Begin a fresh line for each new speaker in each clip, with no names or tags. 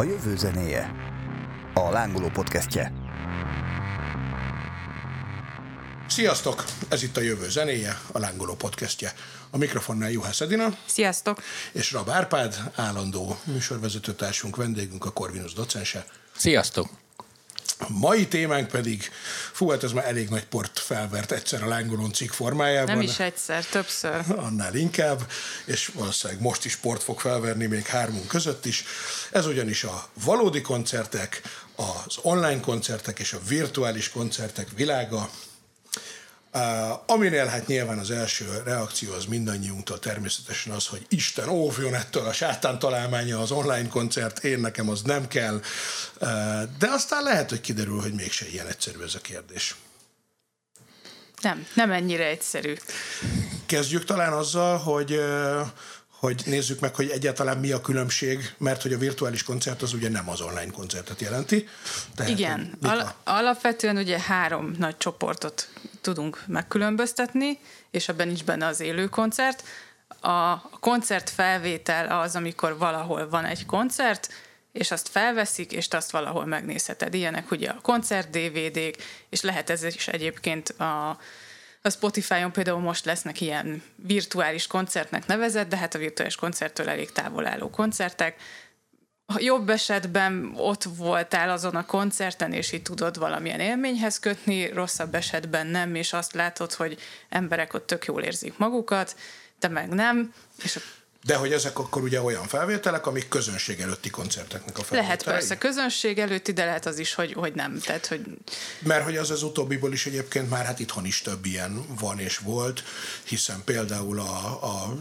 A jövő zenéje. A lángoló podcastje.
Sziasztok! Ez itt a Jövő zenéje, a Lángoló podcastje. A mikrofonnál Juhász Edina.
Sziasztok!
És Rab Árpád, állandó műsorvezetőtársunk, vendégünk, a Corvinus docense.
Sziasztok!
A mai témánk pedig, fú, hát ez már elég nagy port felvert egyszer a lángolón cikk formájában.
Nem is egyszer, többször.
Annál inkább, és valószínűleg most is port fog felverni még hármunk között is. Ez ugyanis a valódi koncertek, az online koncertek és a virtuális koncertek világa, aminél hát nyilván az első reakció az mindannyiunktól természetesen az, hogy Isten óvjon ettől a sátán találmánya az online koncert, én nekem az nem kell, de aztán lehet, hogy kiderül, hogy mégse ilyen egyszerű ez a kérdés.
Nem, nem ennyire egyszerű.
Kezdjük talán azzal, hogy hogy nézzük meg, hogy egyáltalán mi a különbség, mert hogy a virtuális koncert az ugye nem az online koncertet jelenti.
Tehát, Igen, Al- alapvetően ugye három nagy csoportot tudunk megkülönböztetni, és ebben nincs benne az élő koncert. A koncert felvétel az, amikor valahol van egy koncert, és azt felveszik, és azt valahol megnézheted. Ilyenek ugye a koncert DVD-k, és lehet ez is egyébként a a Spotify-on például most lesznek ilyen virtuális koncertnek nevezett, de hát a virtuális koncerttől elég távol álló koncertek. Ha jobb esetben ott voltál azon a koncerten, és így tudod valamilyen élményhez kötni, rosszabb esetben nem, és azt látod, hogy emberek ott tök jól érzik magukat, te meg nem, és
de hogy ezek akkor ugye olyan felvételek, amik közönség előtti koncerteknek a felvételei?
Lehet persze közönség előtti, de lehet az is, hogy, hogy nem. Tehát, hogy...
Mert hogy az az utóbbiból is egyébként már hát itthon is több ilyen van és volt, hiszen például a, a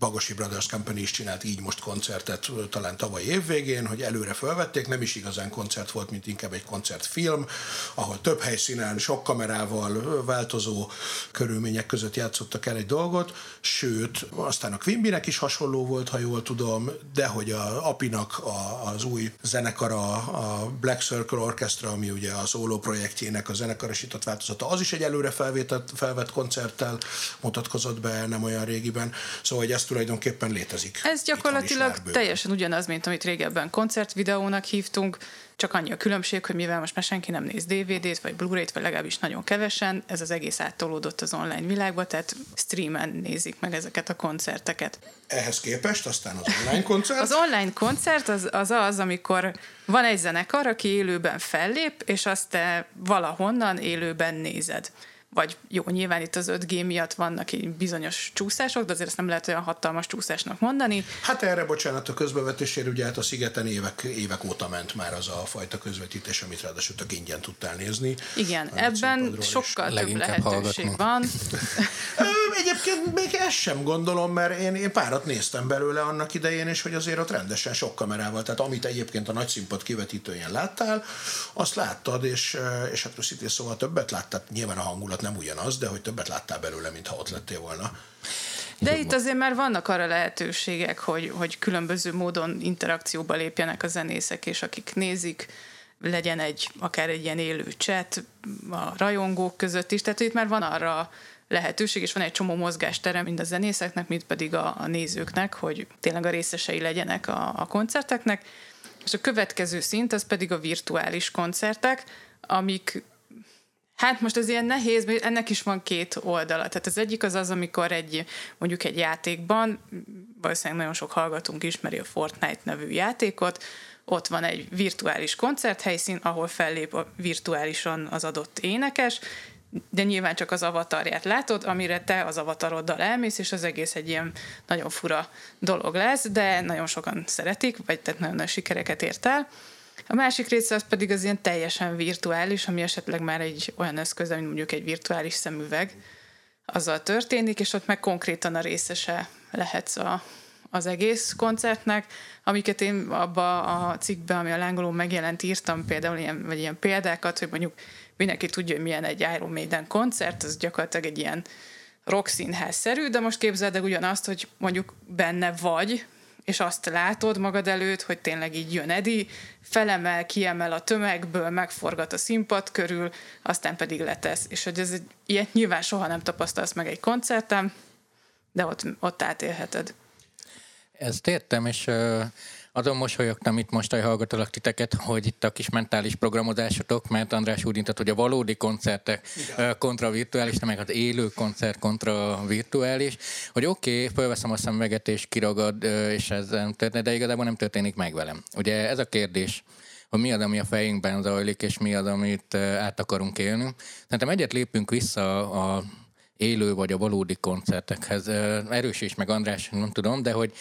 Bagosi Brothers Company is csinált így most koncertet talán tavaly évvégén, hogy előre felvették, nem is igazán koncert volt, mint inkább egy koncertfilm, ahol több helyszínen, sok kamerával, változó körülmények között játszottak el egy dolgot, sőt, aztán a Quimbynek is hasonló volt, ha jól tudom, de hogy a Apinak a, az új zenekara, a Black Circle Orchestra, ami ugye a szóló projektjének a zenekarosított változata, az is egy előre felvétett, felvett koncerttel mutatkozott be nem olyan régiben, szóval hogy ezt tulajdonképpen létezik.
Ez gyakorlatilag teljesen ugyanaz, mint amit régebben koncertvideónak hívtunk, csak annyi a különbség, hogy mivel most már senki nem néz DVD-t, vagy Blu-ray-t, vagy legalábbis nagyon kevesen, ez az egész áttolódott az online világba, tehát streamen nézik meg ezeket a koncerteket.
Ehhez képest aztán az online koncert?
az online koncert az, az az, amikor van egy zenekar, aki élőben fellép, és azt te valahonnan élőben nézed vagy jó, nyilván itt az 5G miatt vannak így bizonyos csúszások, de azért ezt nem lehet olyan hatalmas csúszásnak mondani.
Hát erre, bocsánat, a közbevetésére ugye hát a szigeten évek, évek óta ment már az a fajta közvetítés, amit ráadásul tök ingyen tudtál nézni.
Igen, ebben sokkal több lehetőség hallgatni. van.
Egyébként még ezt sem gondolom, mert én, én párat néztem belőle annak idején, és hogy azért ott rendesen sok kamerával, tehát amit egyébként a nagy színpad kivetítőjén láttál, azt láttad, és, és hát szintén szóval többet láttál, nyilván a hangulat nem ugyanaz, de hogy többet láttál belőle, mintha ott lettél volna.
De itt azért már vannak arra lehetőségek, hogy, hogy különböző módon interakcióba lépjenek a zenészek, és akik nézik, legyen egy, akár egy ilyen élő chat a rajongók között is, tehát itt már van arra lehetőség, és van egy csomó mozgásterem mind a zenészeknek, mint pedig a, a nézőknek, hogy tényleg a részesei legyenek a, a koncerteknek. És a következő szint az pedig a virtuális koncertek, amik Hát most ez ilyen nehéz, mert ennek is van két oldala. Tehát az egyik az az, amikor egy, mondjuk egy játékban, valószínűleg nagyon sok hallgatónk ismeri a Fortnite nevű játékot, ott van egy virtuális koncerthelyszín, ahol fellép a virtuálisan az adott énekes, de nyilván csak az avatarját látod, amire te az avataroddal elmész, és az egész egy ilyen nagyon fura dolog lesz, de nagyon sokan szeretik, vagy tehát nagyon nagy sikereket ért el. A másik része az pedig az ilyen teljesen virtuális, ami esetleg már egy olyan eszköz, mint mondjuk egy virtuális szemüveg, azzal történik, és ott meg konkrétan a részese lehetsz a, az egész koncertnek, amiket én abba a cikkben, ami a lángoló megjelent, írtam például ilyen, vagy ilyen példákat, hogy mondjuk mindenki tudja, hogy milyen egy Iron Maiden koncert, az gyakorlatilag egy ilyen rock színház-szerű, de most képzeld el ugyanazt, hogy mondjuk benne vagy, és azt látod magad előtt, hogy tényleg így jön Edi, felemel, kiemel a tömegből, megforgat a színpad körül, aztán pedig letesz. És hogy ez egy, ilyet nyilván soha nem tapasztalsz meg egy koncerten, de ott, ott átélheted.
Ezt értem, és uh, Azon mosolyogtam itt most, hogy hallgatalak titeket, hogy itt a kis mentális programozásotok, mert András úgy intett, hogy a valódi koncertek Igen. kontra virtuális, nem meg az élő koncert kontra virtuális, hogy oké, okay, felveszem a szemüveget és kiragad, és ez nem történik, de igazából nem történik meg velem. Ugye ez a kérdés, hogy mi az, ami a fejünkben zajlik, és mi az, amit át akarunk élni. Szerintem egyet lépünk vissza a élő vagy a valódi koncertekhez. Erős is, meg András, nem tudom, de hogy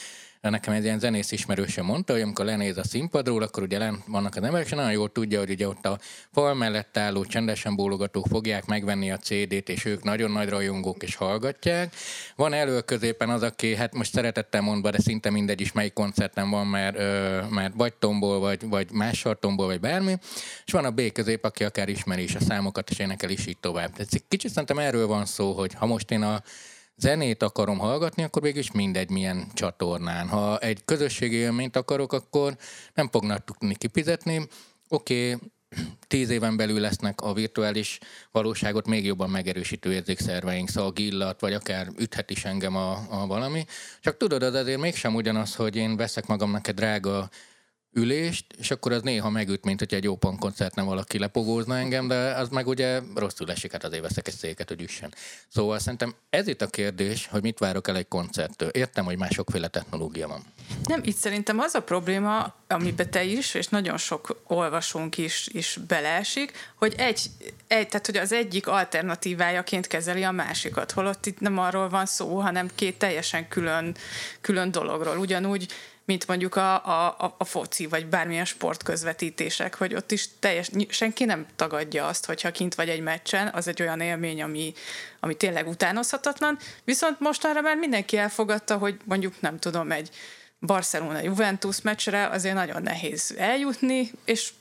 nekem egy ilyen zenész ismerőse mondta, hogy amikor lenéz a színpadról, akkor ugye len vannak az emberek, és nagyon jól tudja, hogy ugye ott a fal mellett álló csendesen bólogatók fogják megvenni a CD-t, és ők nagyon nagy rajongók és hallgatják. Van elő középen az, aki, hát most szeretettel mondva, de szinte mindegy is, melyik koncerten van, mert, ö, mert vagy tombol, vagy, vagy más sartomból, vagy bármi, és van a B közép, aki akár ismeri is a számokat, és énekel is így tovább. Tehát kicsit szerintem erről van szó, hogy ha most én a zenét akarom hallgatni, akkor mégis mindegy milyen csatornán. Ha egy közösségi élményt akarok, akkor nem fognak tudni kifizetni. Oké, okay, tíz éven belül lesznek a virtuális valóságot még jobban megerősítő érzékszerveink, szagillat, vagy akár üthet is engem a, a valami. Csak tudod, az azért mégsem ugyanaz, hogy én veszek magamnak egy drága ülést, és akkor az néha megüt, mint hogy egy open koncertnen valaki lepogózna engem, de az meg ugye rosszul esik, hát azért veszek egy széket, hogy üssen. Szóval szerintem ez itt a kérdés, hogy mit várok el egy koncerttől. Értem, hogy már sokféle technológia van.
Nem, itt szerintem az a probléma, amiben te is, és nagyon sok olvasónk is, is beleesik, hogy egy, egy, tehát hogy az egyik alternatívájaként kezeli a másikat, holott itt nem arról van szó, hanem két teljesen külön, külön dologról. Ugyanúgy mint mondjuk a, a, a foci, vagy bármilyen sportközvetítések, hogy ott is teljes, senki nem tagadja azt, hogyha kint vagy egy meccsen, az egy olyan élmény, ami, ami tényleg utánozhatatlan, viszont mostanra már mindenki elfogadta, hogy mondjuk nem tudom, egy Barcelona-Juventus meccsre azért nagyon nehéz eljutni, és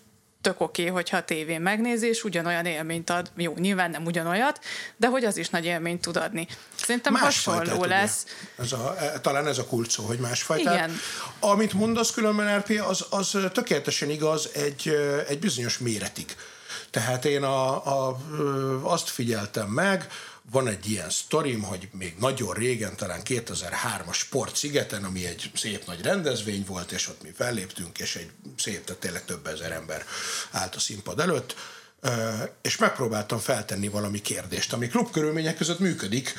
tök oké, okay, hogyha a tévén megnézés ugyanolyan élményt ad, jó, nyilván nem ugyanolyat, de hogy az is nagy élményt tud adni. Szerintem más hasonló lesz.
Ez a, e, talán ez a kulcsó, hogy másfajta. Igen. Amit mondasz különben, RP, az, az tökéletesen igaz egy, egy bizonyos méretig. Tehát én a, a, azt figyeltem meg, van egy ilyen sztorim, hogy még nagyon régen, talán 2003-as Sportszigeten, ami egy szép nagy rendezvény volt, és ott mi felléptünk, és egy szép, tehát tényleg több ezer ember állt a színpad előtt, és megpróbáltam feltenni valami kérdést, ami klubkörülmények között működik,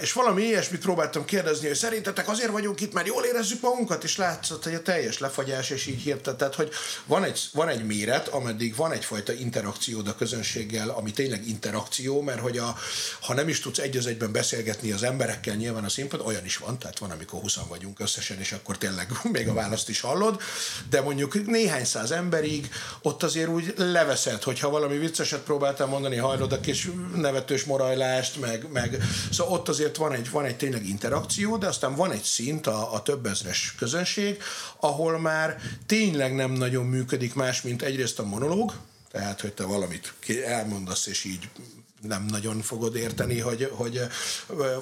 és valami ilyesmit próbáltam kérdezni, hogy szerintetek azért vagyunk itt, mert jól érezzük magunkat, és látszott, hogy a teljes lefagyás, és így hirtelen, tehát, hogy van egy, van egy méret, ameddig van egyfajta interakciód a közönséggel, ami tényleg interakció, mert hogy a, ha nem is tudsz egy az egyben beszélgetni az emberekkel, nyilván a színpad, olyan is van, tehát van, amikor 20 vagyunk összesen, és akkor tényleg még a választ is hallod, de mondjuk néhány száz emberig ott azért úgy leveszed, hogyha valami vicceset próbáltam mondani, hajlod a kis nevetős morajlást, meg, meg szóval ott azért van egy, van egy tényleg interakció, de aztán van egy szint a, a több ezres közönség, ahol már tényleg nem nagyon működik más, mint egyrészt a monológ, tehát, hogy te valamit elmondasz, és így nem nagyon fogod érteni, hogy, hogy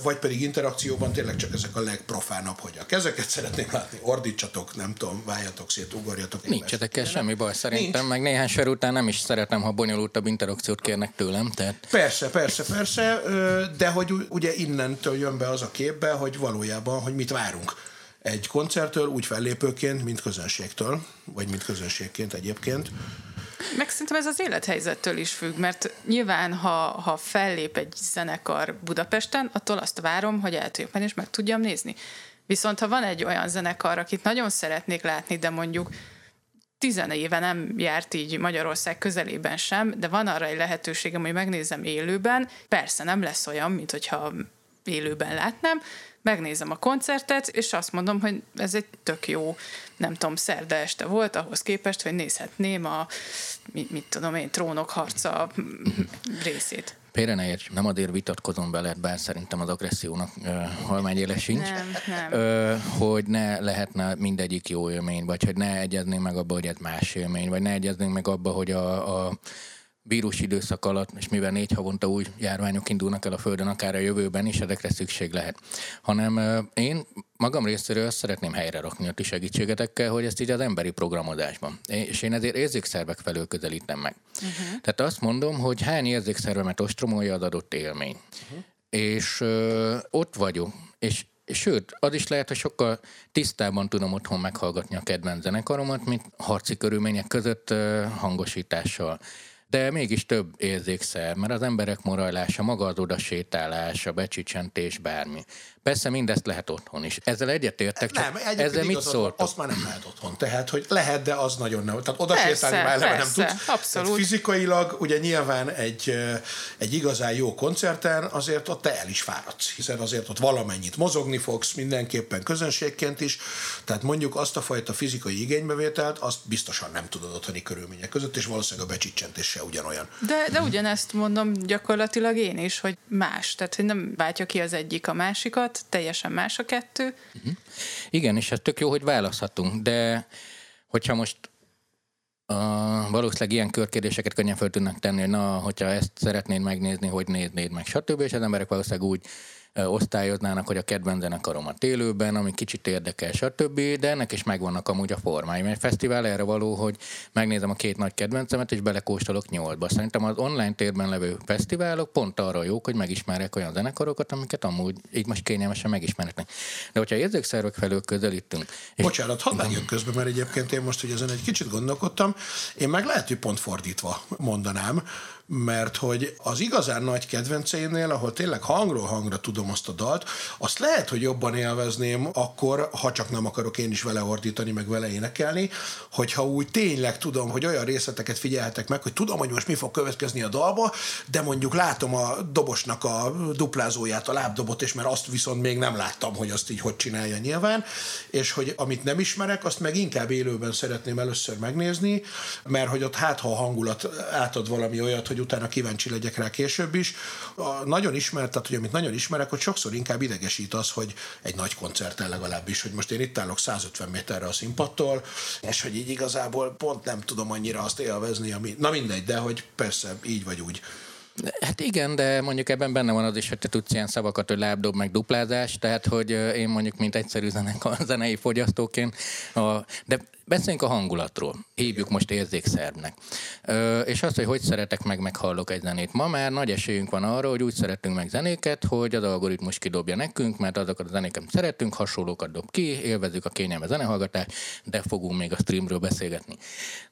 vagy pedig interakcióban tényleg csak ezek a legprofánabb, hogy a kezeket szeretném látni, ordítsatok, nem tudom, váljatok szét, ugorjatok.
Nincs ezekkel semmi baj szerintem, Nincs. meg néhány sor után nem is szeretem, ha bonyolultabb interakciót kérnek tőlem. Tehát...
Persze, persze, persze, de hogy ugye innentől jön be az a képbe, hogy valójában, hogy mit várunk egy koncerttől, úgy fellépőként, mint közönségtől, vagy mint közönségként egyébként.
Meg szerintem ez az élethelyzettől is függ, mert nyilván, ha, ha fellép egy zenekar Budapesten, attól azt várom, hogy el tudjuk menni, és meg tudjam nézni. Viszont ha van egy olyan zenekar, akit nagyon szeretnék látni, de mondjuk tizen éve nem járt így Magyarország közelében sem, de van arra egy lehetőségem, hogy megnézem élőben. Persze nem lesz olyan, mint hogyha élőben látnám, megnézem a koncertet, és azt mondom, hogy ez egy tök jó, nem tudom, szerda este volt, ahhoz képest, hogy nézhetném a, mit, mit tudom én, trónok harca részét.
Például ne érts, nem azért vitatkozom veled, bár szerintem az agressziónak uh, halmányéle sincs,
nem, nem.
Uh, hogy ne lehetne mindegyik jó élmény, vagy hogy ne egyeznénk meg abba, hogy ez más élmény, vagy ne egyeznénk meg abba, hogy a, a vírus időszak alatt, és mivel négy havonta új járványok indulnak el a Földön, akár a jövőben is, ezekre szükség lehet. Hanem én magam részéről azt szeretném helyre rakni a ti segítségetekkel, hogy ezt így az emberi programozásban. És én ezért érzékszervek felől közelítem meg. Uh-huh. Tehát azt mondom, hogy hány érzékszervemet ostromolja az adott élmény. Uh-huh. És ö, ott vagyok, és Sőt, az is lehet, hogy sokkal tisztában tudom otthon meghallgatni a kedvenc zenekaromat, mint harci körülmények között hangosítással de mégis több érzékszer, mert az emberek morajlása, maga az odasétálás, a becsicsentés, bármi. Persze mindezt lehet otthon is. Ezzel egyetértek,
csak
nem, ezzel mit szóltok?
Azt már nem lehet otthon. Tehát, hogy lehet, de az nagyon nem. Tehát oda sétálni már eleve nem tudsz.
Abszolút.
Tehát fizikailag, ugye nyilván egy, egy igazán jó koncerten azért ott te el is fáradsz, hiszen azért ott valamennyit mozogni fogsz, mindenképpen közönségként is. Tehát mondjuk azt a fajta fizikai igénybevételt, azt biztosan nem tudod otthoni körülmények között, és valószínűleg a becsicsentés se ugyanolyan.
De, de ugyanezt mondom gyakorlatilag én is, hogy más. Tehát, hogy nem váltja ki az egyik a másikat, teljesen más a kettő. Uh-huh.
Igen, és ez tök jó, hogy választhatunk, de hogyha most a, valószínűleg ilyen körkérdéseket könnyen fel tudnak tenni, na, hogyha ezt szeretnéd megnézni, hogy néznéd meg, stb. És az emberek valószínűleg úgy osztályoznának, hogy a kedvenc zenekaromat élőben, ami kicsit érdekel, stb. De ennek is megvannak amúgy a formái. Mert fesztivál erre való, hogy megnézem a két nagy kedvencemet, és belekóstolok nyolcba. Szerintem az online térben levő fesztiválok pont arra jók, hogy megismerek olyan zenekarokat, amiket amúgy így most kényelmesen megismerhetnek. De hogyha érzékszervek felől közelítünk.
És... Bocsánat, hadd vágjak közben, mert egyébként én most, hogy ezen egy kicsit gondolkodtam, én meg lehet, hogy pont fordítva mondanám, mert hogy az igazán nagy kedvenceinél, ahol tényleg hangról hangra tudom azt a dalt, azt lehet, hogy jobban élvezném akkor, ha csak nem akarok én is vele ordítani, meg vele énekelni, hogyha úgy tényleg tudom, hogy olyan részleteket figyelhetek meg, hogy tudom, hogy most mi fog következni a dalba, de mondjuk látom a dobosnak a duplázóját, a lábdobot, és mert azt viszont még nem láttam, hogy azt így hogy csinálja nyilván, és hogy amit nem ismerek, azt meg inkább élőben szeretném először megnézni, mert hogy ott hát, ha a hangulat átad valami olyat, hogy utána kíváncsi legyek rá később is. A nagyon ismert, tehát hogy amit nagyon ismerek, hogy sokszor inkább idegesít az, hogy egy nagy koncerten legalábbis, hogy most én itt állok 150 méterre a színpadtól, és hogy így igazából pont nem tudom annyira azt élvezni, ami, na mindegy, de hogy persze így vagy úgy.
Hát igen, de mondjuk ebben benne van az is, hogy te tudsz ilyen szavakat, hogy lábdob, meg duplázás, tehát hogy én mondjuk, mint egyszerű zenekar, zenei fogyasztóként, a, de Beszéljünk a hangulatról. Hívjuk most érzékszervnek. Ö, és azt, hogy hogy szeretek meg, meghallok egy zenét. Ma már nagy esélyünk van arra, hogy úgy szeretünk meg zenéket, hogy az algoritmus kidobja nekünk, mert azokat a zenéket szeretünk, hasonlókat dob ki, élvezzük a kényelme zenehallgatást, de fogunk még a streamről beszélgetni.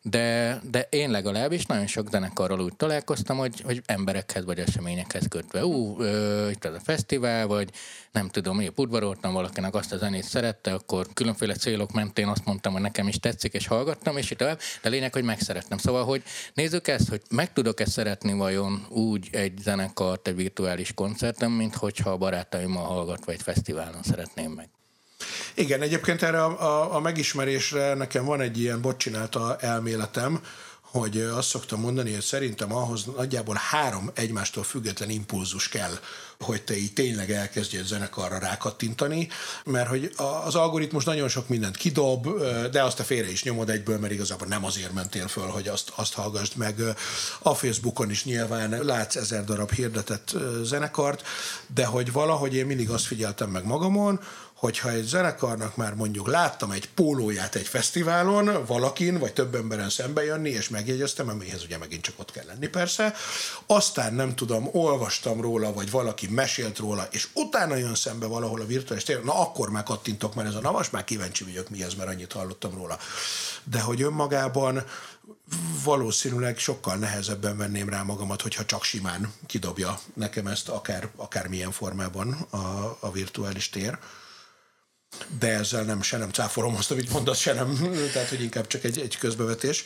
De, de én legalábbis nagyon sok zenekarral úgy találkoztam, hogy, hogy emberekhez vagy eseményekhez kötve. Ú, ö, itt az a fesztivál, vagy nem tudom, én udvaroltam valakinek azt a zenét szerette, akkor különféle célok mentén azt mondtam, hogy nekem is tetszik, és hallgattam, és itt tovább, de lényeg, hogy megszerettem. Szóval, hogy nézzük ezt, hogy meg tudok-e szeretni vajon úgy egy zenekart egy virtuális koncerten, mint hogyha a barátaimmal hallgatva egy fesztiválon szeretném meg.
Igen, egyébként erre a, a, a megismerésre nekem van egy ilyen bocsinálta elméletem, hogy azt szoktam mondani, hogy szerintem ahhoz nagyjából három egymástól független impulzus kell, hogy te így tényleg elkezdjél zenekarra rákattintani, mert hogy az algoritmus nagyon sok mindent kidob, de azt a félre is nyomod egyből, mert igazából nem azért mentél föl, hogy azt, azt hallgassd meg. A Facebookon is nyilván látsz ezer darab hirdetett zenekart, de hogy valahogy én mindig azt figyeltem meg magamon, hogyha egy zenekarnak már mondjuk láttam egy pólóját egy fesztiválon, valakin, vagy több emberen szembe jönni, és megjegyeztem, amihez ugye megint csak ott kell lenni persze, aztán nem tudom, olvastam róla, vagy valaki mesélt róla, és utána jön szembe valahol a virtuális tér, na akkor már kattintok, mert ez a navas, már kíváncsi vagyok, mi ez, mert annyit hallottam róla. De hogy önmagában valószínűleg sokkal nehezebben venném rá magamat, hogyha csak simán kidobja nekem ezt akár, akár milyen formában a, a virtuális tér de ezzel nem, se nem cáfolom azt, amit mondasz, se nem, tehát hogy inkább csak egy, egy közbevetés.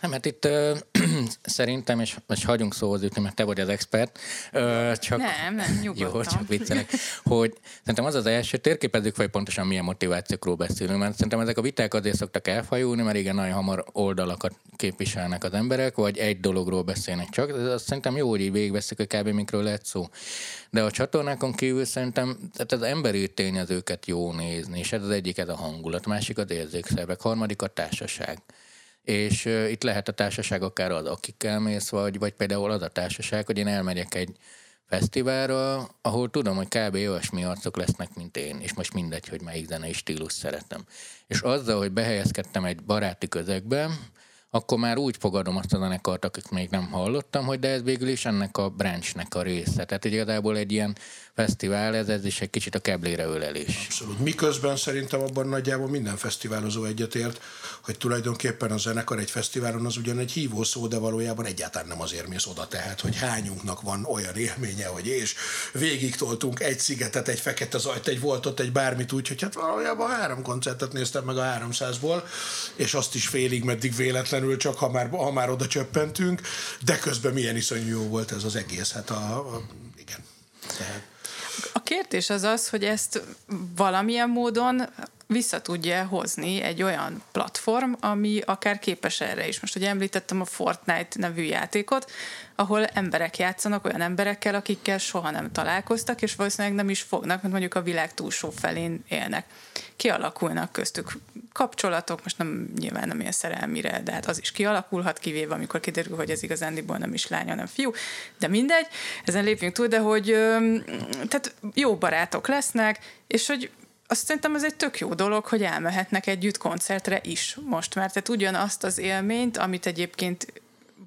Nem, hát itt ö, szerintem, és most hagyjunk szóhoz jutni, mert te vagy az expert. Ö,
csak, nem, nem, nyugodtan.
Jó, csak viccelek. Hogy szerintem az az első, térképezzük fel, pontosan milyen motivációkról beszélünk, mert szerintem ezek a viták azért szoktak elfajulni, mert igen, nagyon hamar oldalakat képviselnek az emberek, vagy egy dologról beszélnek csak. Ez azt szerintem jó, hogy így végigveszik, hogy kb. mikről lehet szó. De a csatornákon kívül szerintem tehát az emberi tényezőket jó nézni, és ez az egyik, ez a hangulat, másik az érzékszervek, harmadik a társaság. És uh, itt lehet a társaság akár az, akikkel mész, vagy, vagy például az a társaság, hogy én elmegyek egy fesztiválra, ahol tudom, hogy kb. olyasmi arcok lesznek, mint én, és most mindegy, hogy melyik zenei stílus szeretem. És azzal, hogy behelyezkedtem egy baráti közegbe, akkor már úgy fogadom azt a zenekart, akik még nem hallottam, hogy de ez végül is ennek a branchnek a része. Tehát igazából egy ilyen fesztivál, ez, ez is egy kicsit a keblére ölelés.
Abszolút. Miközben szerintem abban nagyjából minden fesztiválozó egyetért, hogy tulajdonképpen a zenekar egy fesztiválon az ugyan egy hívó szó, de valójában egyáltalán nem azért mész oda, tehát, hogy hányunknak van olyan élménye, hogy és végig toltunk egy szigetet, egy fekete zajt, egy voltot, egy bármit úgy, hogy hát valójában három koncertet néztem meg a 300-ból, és azt is félig meddig véletlenül, csak ha már, ha már oda csöppentünk, de közben milyen iszonyú jó volt ez az egész, hát a, a igen. Tehát
a kérdés az az, hogy ezt valamilyen módon vissza tudja hozni egy olyan platform, ami akár képes erre is. Most ugye említettem a Fortnite nevű játékot, ahol emberek játszanak olyan emberekkel, akikkel soha nem találkoztak, és valószínűleg nem is fognak, mert mondjuk a világ túlsó felén élnek. Kialakulnak köztük kapcsolatok, most nem nyilván nem ilyen szerelmire, de hát az is kialakulhat, kivéve amikor kiderül, hogy ez igazándiból nem is lány, hanem fiú, de mindegy, ezen lépjünk túl, de hogy tehát jó barátok lesznek, és hogy azt szerintem ez egy tök jó dolog, hogy elmehetnek együtt koncertre is most, mert tehát ugyanazt az élményt, amit egyébként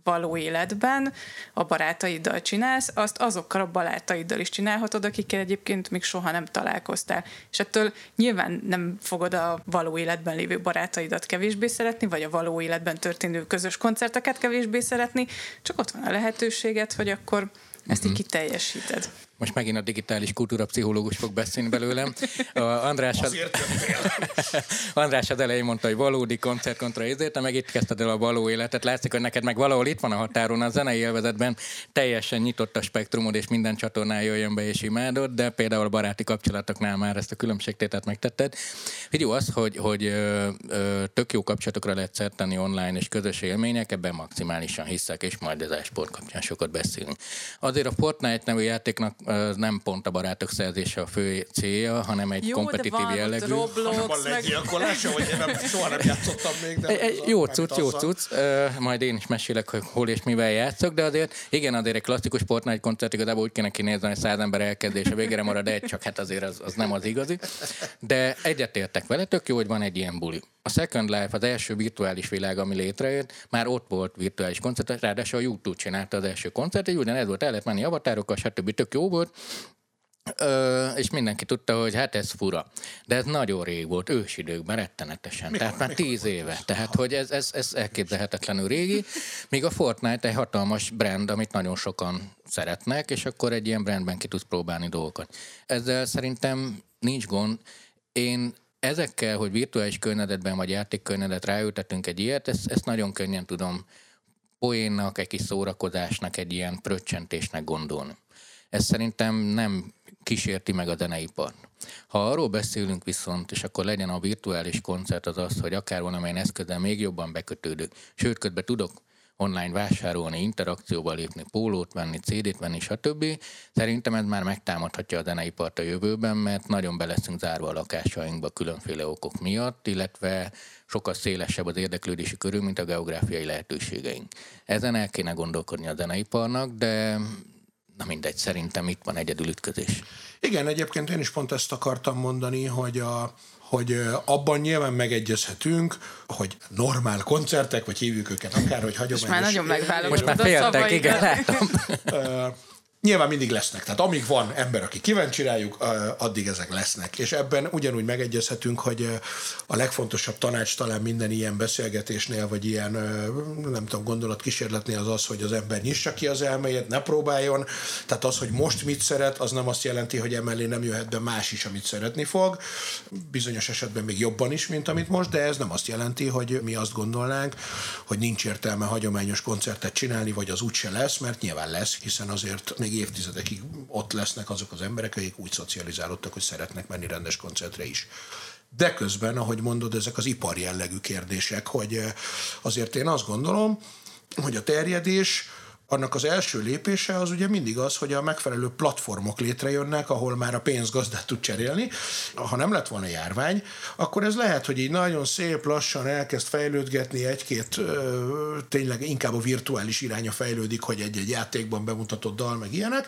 való életben a barátaiddal csinálsz, azt azokkal a barátaiddal is csinálhatod, akikkel egyébként még soha nem találkoztál. És ettől nyilván nem fogod a való életben lévő barátaidat kevésbé szeretni, vagy a való életben történő közös koncerteket kevésbé szeretni, csak ott van a lehetőséget, hogy akkor ezt így mhm. kiteljesíted
most megint a digitális kultúrapszichológus fog beszélni belőlem. A András, az, András az elején mondta, hogy valódi koncert kontra ezért, te meg itt kezdted el a való életet. Látszik, hogy neked meg valahol itt van a határon, a zenei élvezetben teljesen nyitott a spektrumod, és minden csatornán jöjjön be és imádod, de például a baráti kapcsolatoknál már ezt a különbségtétet megtetted. Figyelj, az, hogy, hogy ö, ö, tök jó kapcsolatokra lehet szerteni online és közös élmények, ebben maximálisan hiszek, és majd az sport kapcsán sokat beszélünk. Azért a Fortnite nevű játéknak az nem pont a barátok szerzése a fő célja, hanem egy
jó,
kompetitív
de
jellegű.
Roblox, hanem a
legyilkolása, hogy én nem, soha nem játszottam még. De
egy, jó cucc, jó cucc. Majd én is mesélek, hogy hol és mivel játszok, de azért igen, azért egy klasszikus Fortnite koncert igazából úgy kéne kinézni, hogy száz ember elkezdése végére marad egy, csak hát azért az, az nem az igazi. De egyetértek vele, tök jó, hogy van egy ilyen buli. A Second Life, az első virtuális világ, ami létrejött, már ott volt virtuális koncert, ráadásul a YouTube csinálta az első koncertet, ugyanez volt, el lehet menni avatárokkal, stb. tök jó volt, Ö, és mindenki tudta, hogy hát ez fura. De ez nagyon rég volt, ősidőkben, rettenetesen. Mikor, tehát már mikor, tíz éve. Aha. Tehát, hogy ez, ez, ez elképzelhetetlenül régi. Míg a Fortnite egy hatalmas brand, amit nagyon sokan szeretnek, és akkor egy ilyen brandben ki tudsz próbálni dolgokat. Ezzel szerintem nincs gond. Én ezekkel, hogy virtuális környezetben vagy játékkörnyezetet ráültetünk egy ilyet, ezt, ezt nagyon könnyen tudom poénnak, egy kis szórakozásnak, egy ilyen pröccsentésnek gondolni. Ez szerintem nem kísérti meg a zeneipart. Ha arról beszélünk viszont, és akkor legyen a virtuális koncert az az, hogy akár valamilyen eszközzel még jobban bekötődök, sőt, közben tudok online vásárolni, interakcióba lépni, pólót venni, CD-t venni, stb. Szerintem ez már megtámadhatja a zeneipart a jövőben, mert nagyon be leszünk zárva a lakásainkba különféle okok miatt, illetve sokkal szélesebb az érdeklődési körül, mint a geográfiai lehetőségeink. Ezen el kéne gondolkodni a zeneiparnak, de na mindegy, szerintem itt van egyedül ütközés.
Igen, egyébként én is pont ezt akartam mondani, hogy a, hogy abban nyilván megegyezhetünk, hogy normál koncertek, vagy hívjuk őket akár, hogy hagyományos...
Most már nagyon megválogatod
Most már féltek, igen, látom.
Nyilván mindig lesznek. Tehát amíg van ember, aki kíváncsi rájuk, addig ezek lesznek. És ebben ugyanúgy megegyezhetünk, hogy a legfontosabb tanács talán minden ilyen beszélgetésnél, vagy ilyen, nem tudom, gondolatkísérletnél az az, hogy az ember nyissa ki az elméjét, ne próbáljon. Tehát az, hogy most mit szeret, az nem azt jelenti, hogy emellé nem jöhet be más is, amit szeretni fog. Bizonyos esetben még jobban is, mint amit most, de ez nem azt jelenti, hogy mi azt gondolnánk, hogy nincs értelme hagyományos koncertet csinálni, vagy az úgyse lesz, mert nyilván lesz, hiszen azért még még évtizedekig ott lesznek azok az emberek, akik úgy szocializálódtak, hogy szeretnek menni rendes koncertre is. De közben, ahogy mondod, ezek az ipar jellegű kérdések, hogy eh, azért én azt gondolom, hogy a terjedés annak az első lépése az ugye mindig az, hogy a megfelelő platformok létrejönnek, ahol már a pénz gazdát tud cserélni. Ha nem lett volna járvány, akkor ez lehet, hogy így nagyon szép lassan elkezd fejlődgetni egy-két, tényleg inkább a virtuális iránya fejlődik, hogy egy-egy játékban bemutatott dal, meg ilyenek,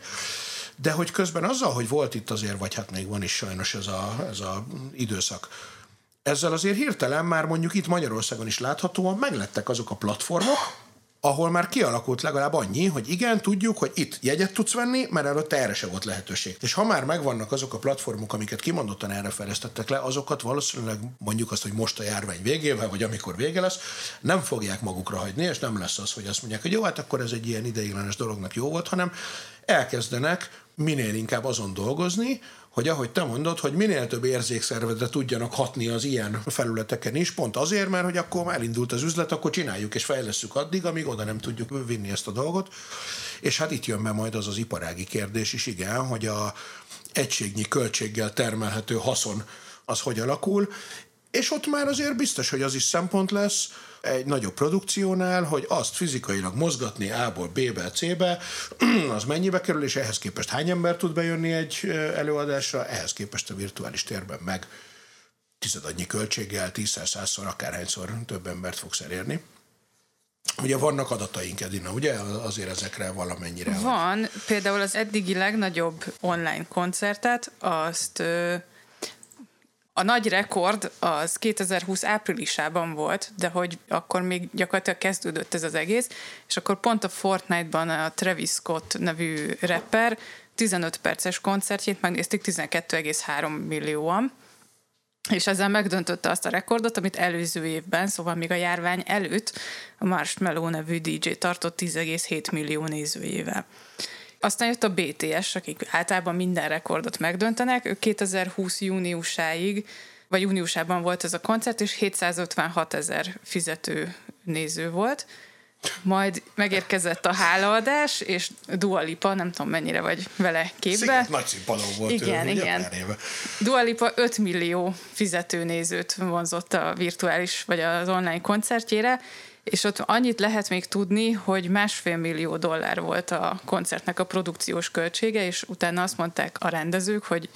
de hogy közben azzal, hogy volt itt azért, vagy hát még van is sajnos ez a, ez a időszak, ezzel azért hirtelen már mondjuk itt Magyarországon is láthatóan meglettek azok a platformok, ahol már kialakult legalább annyi, hogy igen, tudjuk, hogy itt jegyet tudsz venni, mert előtte erre se volt lehetőség. És ha már megvannak azok a platformok, amiket kimondottan erre fejlesztettek le, azokat valószínűleg mondjuk azt, hogy most a járvány végével, vagy amikor vége lesz, nem fogják magukra hagyni, és nem lesz az, hogy azt mondják, hogy jó, hát akkor ez egy ilyen ideiglenes dolognak jó volt, hanem elkezdenek minél inkább azon dolgozni, hogy ahogy te mondod, hogy minél több érzékszervezetre tudjanak hatni az ilyen felületeken is, pont azért, mert hogy akkor elindult az üzlet, akkor csináljuk és fejleszünk addig, amíg oda nem tudjuk vinni ezt a dolgot. És hát itt jön be majd az az iparági kérdés is, igen, hogy a egységnyi költséggel termelhető haszon az hogy alakul, és ott már azért biztos, hogy az is szempont lesz, egy nagyobb produkciónál, hogy azt fizikailag mozgatni A-ból B-be, C-be, az mennyibe kerül, és ehhez képest hány ember tud bejönni egy előadásra, ehhez képest a virtuális térben meg tizedannyi költséggel, tízszer, százszor, akárhányszor több embert fogsz elérni. Ugye vannak adataink, Edina, ugye? Azért ezekre valamennyire.
Van. Hogy... Például az eddigi legnagyobb online koncertet, azt a nagy rekord az 2020 áprilisában volt, de hogy akkor még gyakorlatilag kezdődött ez az egész, és akkor pont a Fortnite-ban a Travis Scott nevű rapper 15 perces koncertjét megnézték 12,3 millióan, és ezzel megdöntötte azt a rekordot, amit előző évben, szóval még a járvány előtt a Marshmallow nevű DJ tartott 10,7 millió nézőjével. Aztán jött a BTS, akik általában minden rekordot megdöntenek. Ők 2020 júniusáig, vagy júniusában volt ez a koncert, és 756 ezer fizető néző volt. Majd megérkezett a hálaadás, és Dua Lipa, nem tudom mennyire vagy vele képbe. Sziget
nagy színpadon volt
igen, ő, igen. Dua Lipa 5 millió fizető nézőt vonzott a virtuális, vagy az online koncertjére, és ott annyit lehet még tudni, hogy másfél millió dollár volt a koncertnek a produkciós költsége, és utána azt mondták a rendezők, hogy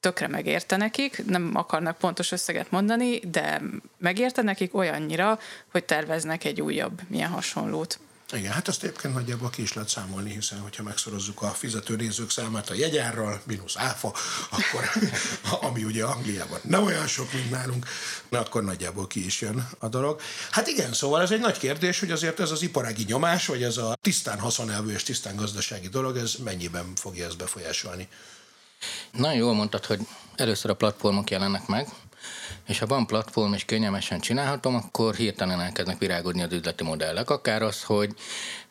tökre megérte nekik, nem akarnak pontos összeget mondani, de megérte nekik olyannyira, hogy terveznek egy újabb milyen hasonlót.
Igen, hát azt egyébként nagyjából ki is lehet számolni, hiszen hogyha megszorozzuk a fizető nézők számát a jegyárral, mínusz áfa, akkor, ami ugye Angliában nem olyan sok, mint nálunk, na akkor nagyjából ki is jön a dolog. Hát igen, szóval ez egy nagy kérdés, hogy azért ez az iparági nyomás, vagy ez a tisztán haszonelvű és tisztán gazdasági dolog, ez mennyiben fogja ezt befolyásolni?
Nagyon jól mondtad, hogy először a platformok jelennek meg, és ha van platform és könnyelmesen csinálhatom, akkor hirtelen elkezdnek virágodni az üzleti modellek. Akár az, hogy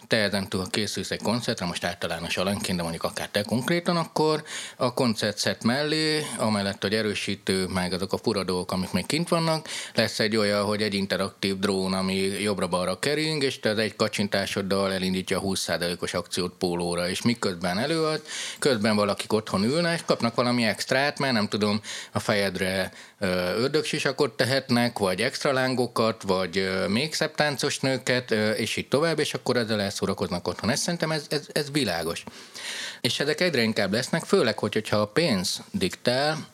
te ezentúl készülsz egy koncertre, most általános alanyként, de mondjuk akár te konkrétan, akkor a koncertszet mellé, amellett, hogy erősítő, meg azok a fura dolgok, amik még kint vannak, lesz egy olyan, hogy egy interaktív drón, ami jobbra-balra kering, és te az egy kacsintásoddal elindítja a 20%-os akciót pólóra, és miközben előad, közben valakik otthon ülnek, és kapnak valami extrát, mert nem tudom, a fejedre ördögsisakot tehetnek, vagy extra lángokat, vagy még szebb táncos nőket, és így tovább, és akkor ezzel elszórakoznak otthon. Ez szerintem ez, ez, ez világos. És ezek egyre inkább lesznek, főleg, hogy, hogyha a pénz diktál,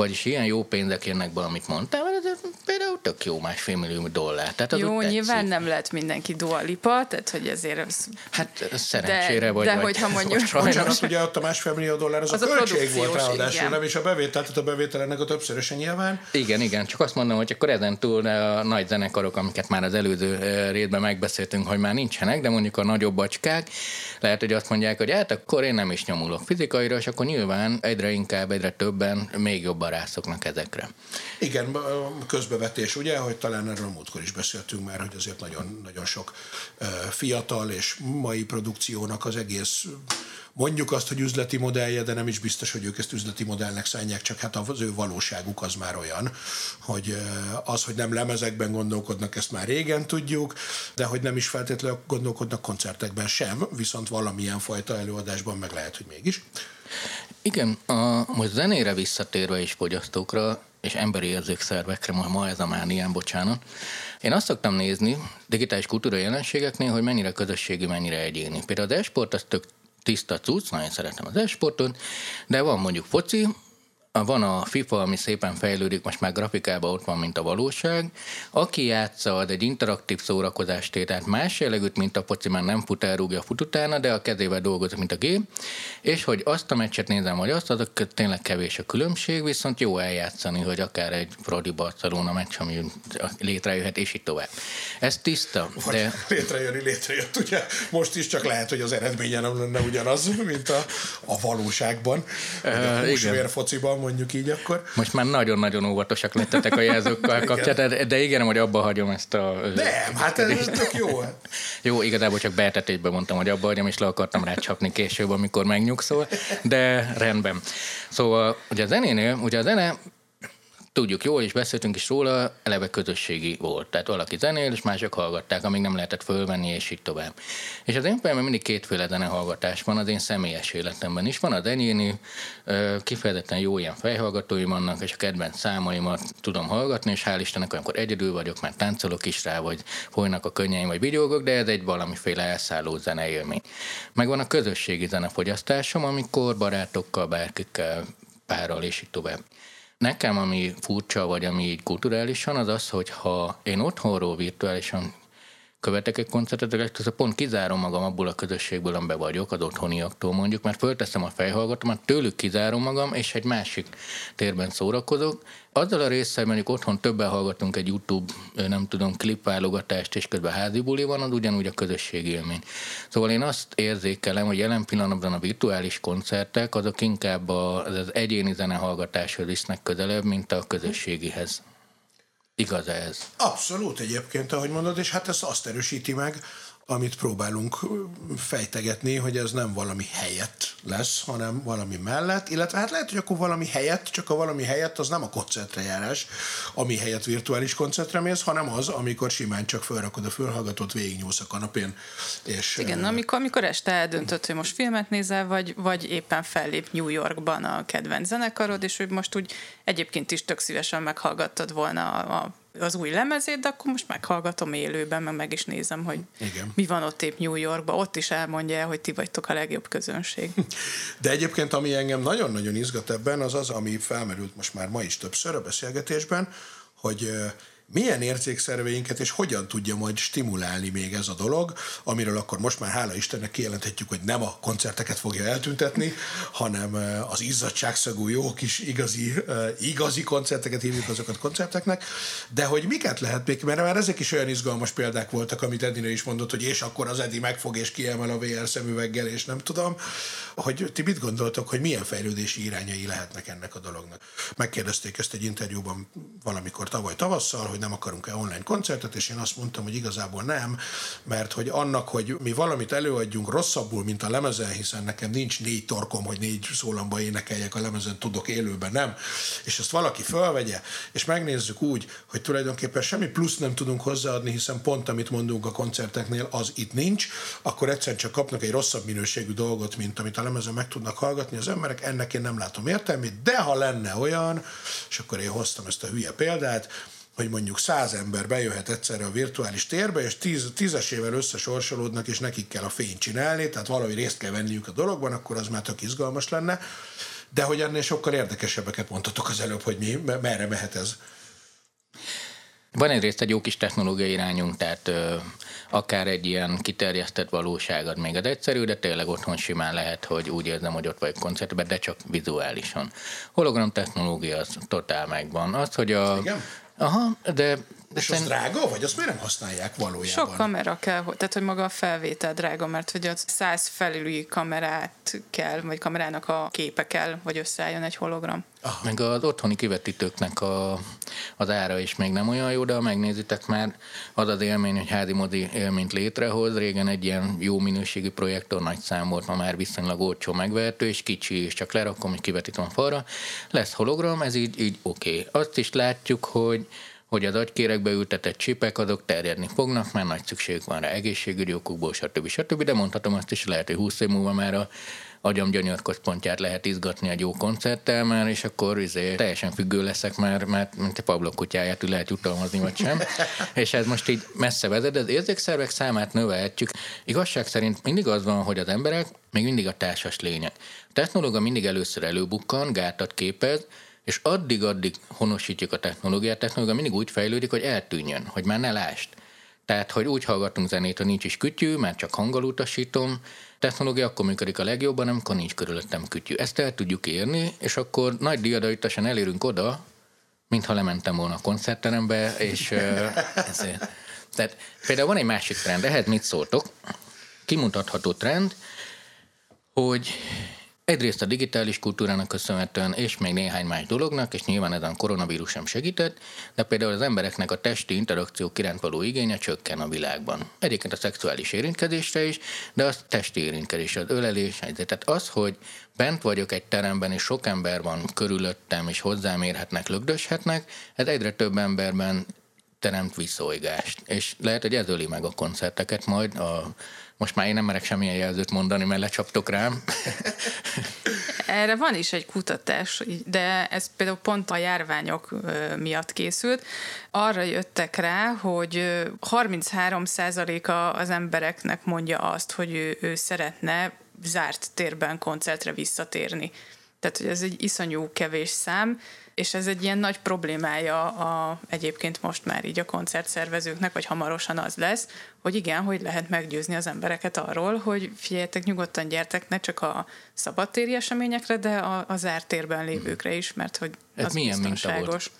vagyis ilyen jó pénzek jönnek be, amit mondtál, mert ez például tök jó másfél millió dollár. Tehát az
jó, nyilván nem lehet mindenki dualipa, tehát hogy ezért az...
Hát szerencsére de, vagy.
De vagy, hogyha mondjuk...
Bocsánat, ugye ott a másfél millió dollár, az, az a, a költség volt ráadásul, nem is a bevétel, tehát a bevétel ennek a többszörösen nyilván.
Igen, igen, csak azt mondom, hogy akkor ezen túl a nagy zenekarok, amiket már az előző részben megbeszéltünk, hogy már nincsenek, de mondjuk a nagyobb bacskák, lehet, hogy azt mondják, hogy hát akkor én nem is nyomulok fizikaira, és akkor nyilván egyre inkább, egyre többen még jobban rászoknak ezekre.
Igen, közbevetés, ugye, hogy talán erről a múltkor is beszéltünk már, hogy azért nagyon, nagyon sok fiatal és mai produkciónak az egész mondjuk azt, hogy üzleti modellje, de nem is biztos, hogy ők ezt üzleti modellnek szánják, csak hát az ő valóságuk az már olyan, hogy az, hogy nem lemezekben gondolkodnak, ezt már régen tudjuk, de hogy nem is feltétlenül gondolkodnak koncertekben sem, viszont valamilyen fajta előadásban meg lehet, hogy mégis.
Igen, a, most zenére visszatérve és fogyasztókra, és emberi érzékszervekre, ma, ma ez a mánián, bocsánat. Én azt szoktam nézni digitális kultúra jelenségeknél, hogy mennyire közösségi, mennyire egyéni. Például az esport az tök tiszta cucc, nagyon szeretem az esportot, de van mondjuk foci, van a FIFA, ami szépen fejlődik, most már grafikában ott van, mint a valóság. Aki játsza, az egy interaktív szórakozást tehát más jellegűt, mint a foci, már nem fut, elrúgja a fut utána, de a kezével dolgozik, mint a gép. És hogy azt a meccset nézem, vagy azt, azok tényleg kevés a különbség, viszont jó eljátszani, hogy akár egy Fradi Barcelona meccs, ami létrejöhet, és így tovább. Ez tiszta.
Vagy de... létrejönni létrejött, ugye most is csak lehet, hogy az eredménye nem lenne ugyanaz, mint a, a valóságban. Uh, igen. fociban mondjuk így akkor.
Most már nagyon-nagyon óvatosak lettetek a jelzőkkal kapcsolatban, de igen, hogy abba hagyom ezt a...
Nem, hát ez tök jó.
jó, igazából csak beetetésben mondtam, hogy abba hagyom, és le akartam rácsapni később, amikor megnyugszol, de rendben. Szóval ugye a zenénél, ugye a zene tudjuk jól, és beszéltünk is róla, eleve közösségi volt. Tehát valaki zenél, és mások hallgatták, amíg nem lehetett fölvenni, és így tovább. És az én fejemben mindig kétféle zenehallgatás van, az én személyes életemben is. Van az enyéni, kifejezetten jó ilyen fejhallgatóim vannak, és a kedvenc számaimat tudom hallgatni, és hál' Istennek olyankor egyedül vagyok, mert táncolok is rá, vagy folynak a könnyeim, vagy vigyógok, de ez egy valamiféle elszálló zeneélmény. Meg van a közösségi zenefogyasztásom, amikor barátokkal, bárkikkel, párral, és így tovább. Nekem, ami furcsa, vagy ami így kulturálisan, az az, hogy ha én otthonról virtuálisan követek egy koncertet, legtöbbször pont kizárom magam abból a közösségből, amiben vagyok, az otthoniaktól mondjuk, mert fölteszem a fejhallgatómat, tőlük kizárom magam, és egy másik térben szórakozok. Azzal a résszel mondjuk otthon többen hallgatunk egy YouTube, nem tudom, klipválogatást, és közben házi buli van, az ugyanúgy a közösségi élmény. Szóval én azt érzékelem, hogy jelen pillanatban a virtuális koncertek azok inkább az, az egyéni zenehallgatáshoz visznek közelebb, mint a közösségihez. Igaz ez?
Abszolút egyébként, ahogy mondod, és hát ezt azt erősíti meg, amit próbálunk fejtegetni, hogy ez nem valami helyett lesz, hanem valami mellett, illetve hát lehet, hogy akkor valami helyett, csak a valami helyett az nem a koncertre járás, ami helyett virtuális koncertre mész, hanem az, amikor simán csak felrakod a fölhallgatót, végignyúlsz a kanapén. És,
Igen, amikor, amikor este eldöntött, hogy most filmet nézel, vagy, vagy éppen fellép New Yorkban a kedvenc zenekarod, és hogy most úgy egyébként is tök szívesen meghallgattad volna a az új lemezét, de akkor most meghallgatom élőben, meg meg is nézem, hogy Igen. mi van ott épp New Yorkban. Ott is elmondja hogy ti vagytok a legjobb közönség.
De egyébként, ami engem nagyon-nagyon izgat ebben, az az, ami felmerült most már ma is többször a beszélgetésben, hogy milyen érzékszerveinket és hogyan tudja majd stimulálni még ez a dolog, amiről akkor most már hála Istennek kijelenthetjük, hogy nem a koncerteket fogja eltüntetni, hanem az izzadságszagú jó kis igazi, igazi koncerteket hívjuk azokat koncerteknek, de hogy miket lehet még, mert már ezek is olyan izgalmas példák voltak, amit Edina is mondott, hogy és akkor az Edi megfog és kiemel a VR szemüveggel, és nem tudom, hogy ti mit gondoltok, hogy milyen fejlődési irányai lehetnek ennek a dolognak. Megkérdezték ezt egy interjúban valamikor tavaly tavasszal, hogy nem akarunk-e online koncertet, és én azt mondtam, hogy igazából nem, mert hogy annak, hogy mi valamit előadjunk rosszabbul, mint a lemezen, hiszen nekem nincs négy torkom, hogy négy szólamba énekeljek a lemezen, tudok élőben, nem. És ezt valaki fölvegye, és megnézzük úgy, hogy tulajdonképpen semmi plusz nem tudunk hozzáadni, hiszen pont amit mondunk a koncerteknél, az itt nincs, akkor egyszerűen csak kapnak egy rosszabb minőségű dolgot, mint amit a lemezen meg tudnak hallgatni az emberek, ennek én nem látom értelmét, de ha lenne olyan, és akkor én hoztam ezt a hülye példát, hogy mondjuk száz ember bejöhet egyszerre a virtuális térbe, és tíz, tízesével összesorsolódnak, és nekik kell a fényt csinálni, tehát valahogy részt kell venniük a dologban, akkor az már tök izgalmas lenne. De hogy ennél sokkal érdekesebbeket mondtatok az előbb, hogy mi, merre mehet ez.
Van egyrészt egy jó kis technológiai irányunk, tehát ö, akár egy ilyen kiterjesztett valóságad még az egyszerű, de tényleg otthon simán lehet, hogy úgy érzem, hogy ott vagy koncertben, de csak vizuálisan. Hologram technológia az totál megvan. Az, hogy a,
Igen?
Aha, de...
És az drága, vagy azt miért nem használják valójában?
Sok kamera kell, tehát hogy maga a felvétel drága, mert hogy az száz felüli kamerát kell, vagy kamerának a képe kell, hogy összeálljon egy hologram.
Aha. Meg az otthoni kivetítőknek a, az ára is még nem olyan jó, de ha megnézitek már, az az élmény, hogy házi mozi élményt létrehoz. Régen egy ilyen jó minőségű projektor nagy szám volt, ma már viszonylag olcsó megvehető, és kicsi, és csak lerakom, hogy kivetítom a falra. Lesz hologram, ez így, így oké. Okay. Azt is látjuk, hogy hogy az agykérekbe ültetett csipek azok terjedni fognak, mert nagy szükség van rá egészségügyi okokból, stb. stb. De mondhatom azt is, lehet, hogy 20 év múlva már a agyam gyönyörközpontját lehet izgatni egy jó koncerttel, mert és akkor izé, teljesen függő leszek, mert, mert mint a Pablo kutyáját lehet jutalmazni, vagy sem. és ez most így messze vezet, de az érzékszervek számát növelhetjük. Igazság szerint mindig az van, hogy az emberek még mindig a társas lények. A technológia mindig először előbukkan, gátat képez, és addig-addig honosítjuk a technológiát, a technológia mindig úgy fejlődik, hogy eltűnjön, hogy már ne lást. Tehát, hogy úgy hallgatunk zenét, hogy nincs is kütyű, mert csak hanggal utasítom, technológia akkor működik a legjobban, amikor nincs körülöttem kütyű. Ezt el tudjuk érni, és akkor nagy diadaittasan elérünk oda, mintha lementem volna a koncertterembe, és ezért. Tehát például van egy másik trend, ehhez mit szóltok? Kimutatható trend, hogy Egyrészt a digitális kultúrának köszönhetően, és még néhány más dolognak, és nyilván ezen a koronavírus sem segített, de például az embereknek a testi interakciók iránt való igénye csökken a világban. Egyébként a szexuális érintkezésre is, de az testi érintkezés, az ölelés, tehát az, hogy bent vagyok egy teremben, és sok ember van körülöttem, és hozzám érhetnek, lögdöshetnek, ez egyre több emberben teremt visszaolygást. És lehet, hogy ez öli meg a koncerteket majd a most már én nem merek semmilyen jelzőt mondani, mert lecsaptok rám.
Erre van is egy kutatás, de ez például pont a járványok miatt készült. Arra jöttek rá, hogy 33%-a az embereknek mondja azt, hogy ő, ő szeretne zárt térben koncertre visszatérni. Tehát, hogy ez egy iszonyú kevés szám, és ez egy ilyen nagy problémája a, egyébként most már így a koncertszervezőknek, vagy hamarosan az lesz, hogy igen, hogy lehet meggyőzni az embereket arról, hogy figyeljetek, nyugodtan gyertek ne csak a szabadtéri eseményekre, de a, a zárt térben lévőkre is, mert hogy ez az milyen biztonságos.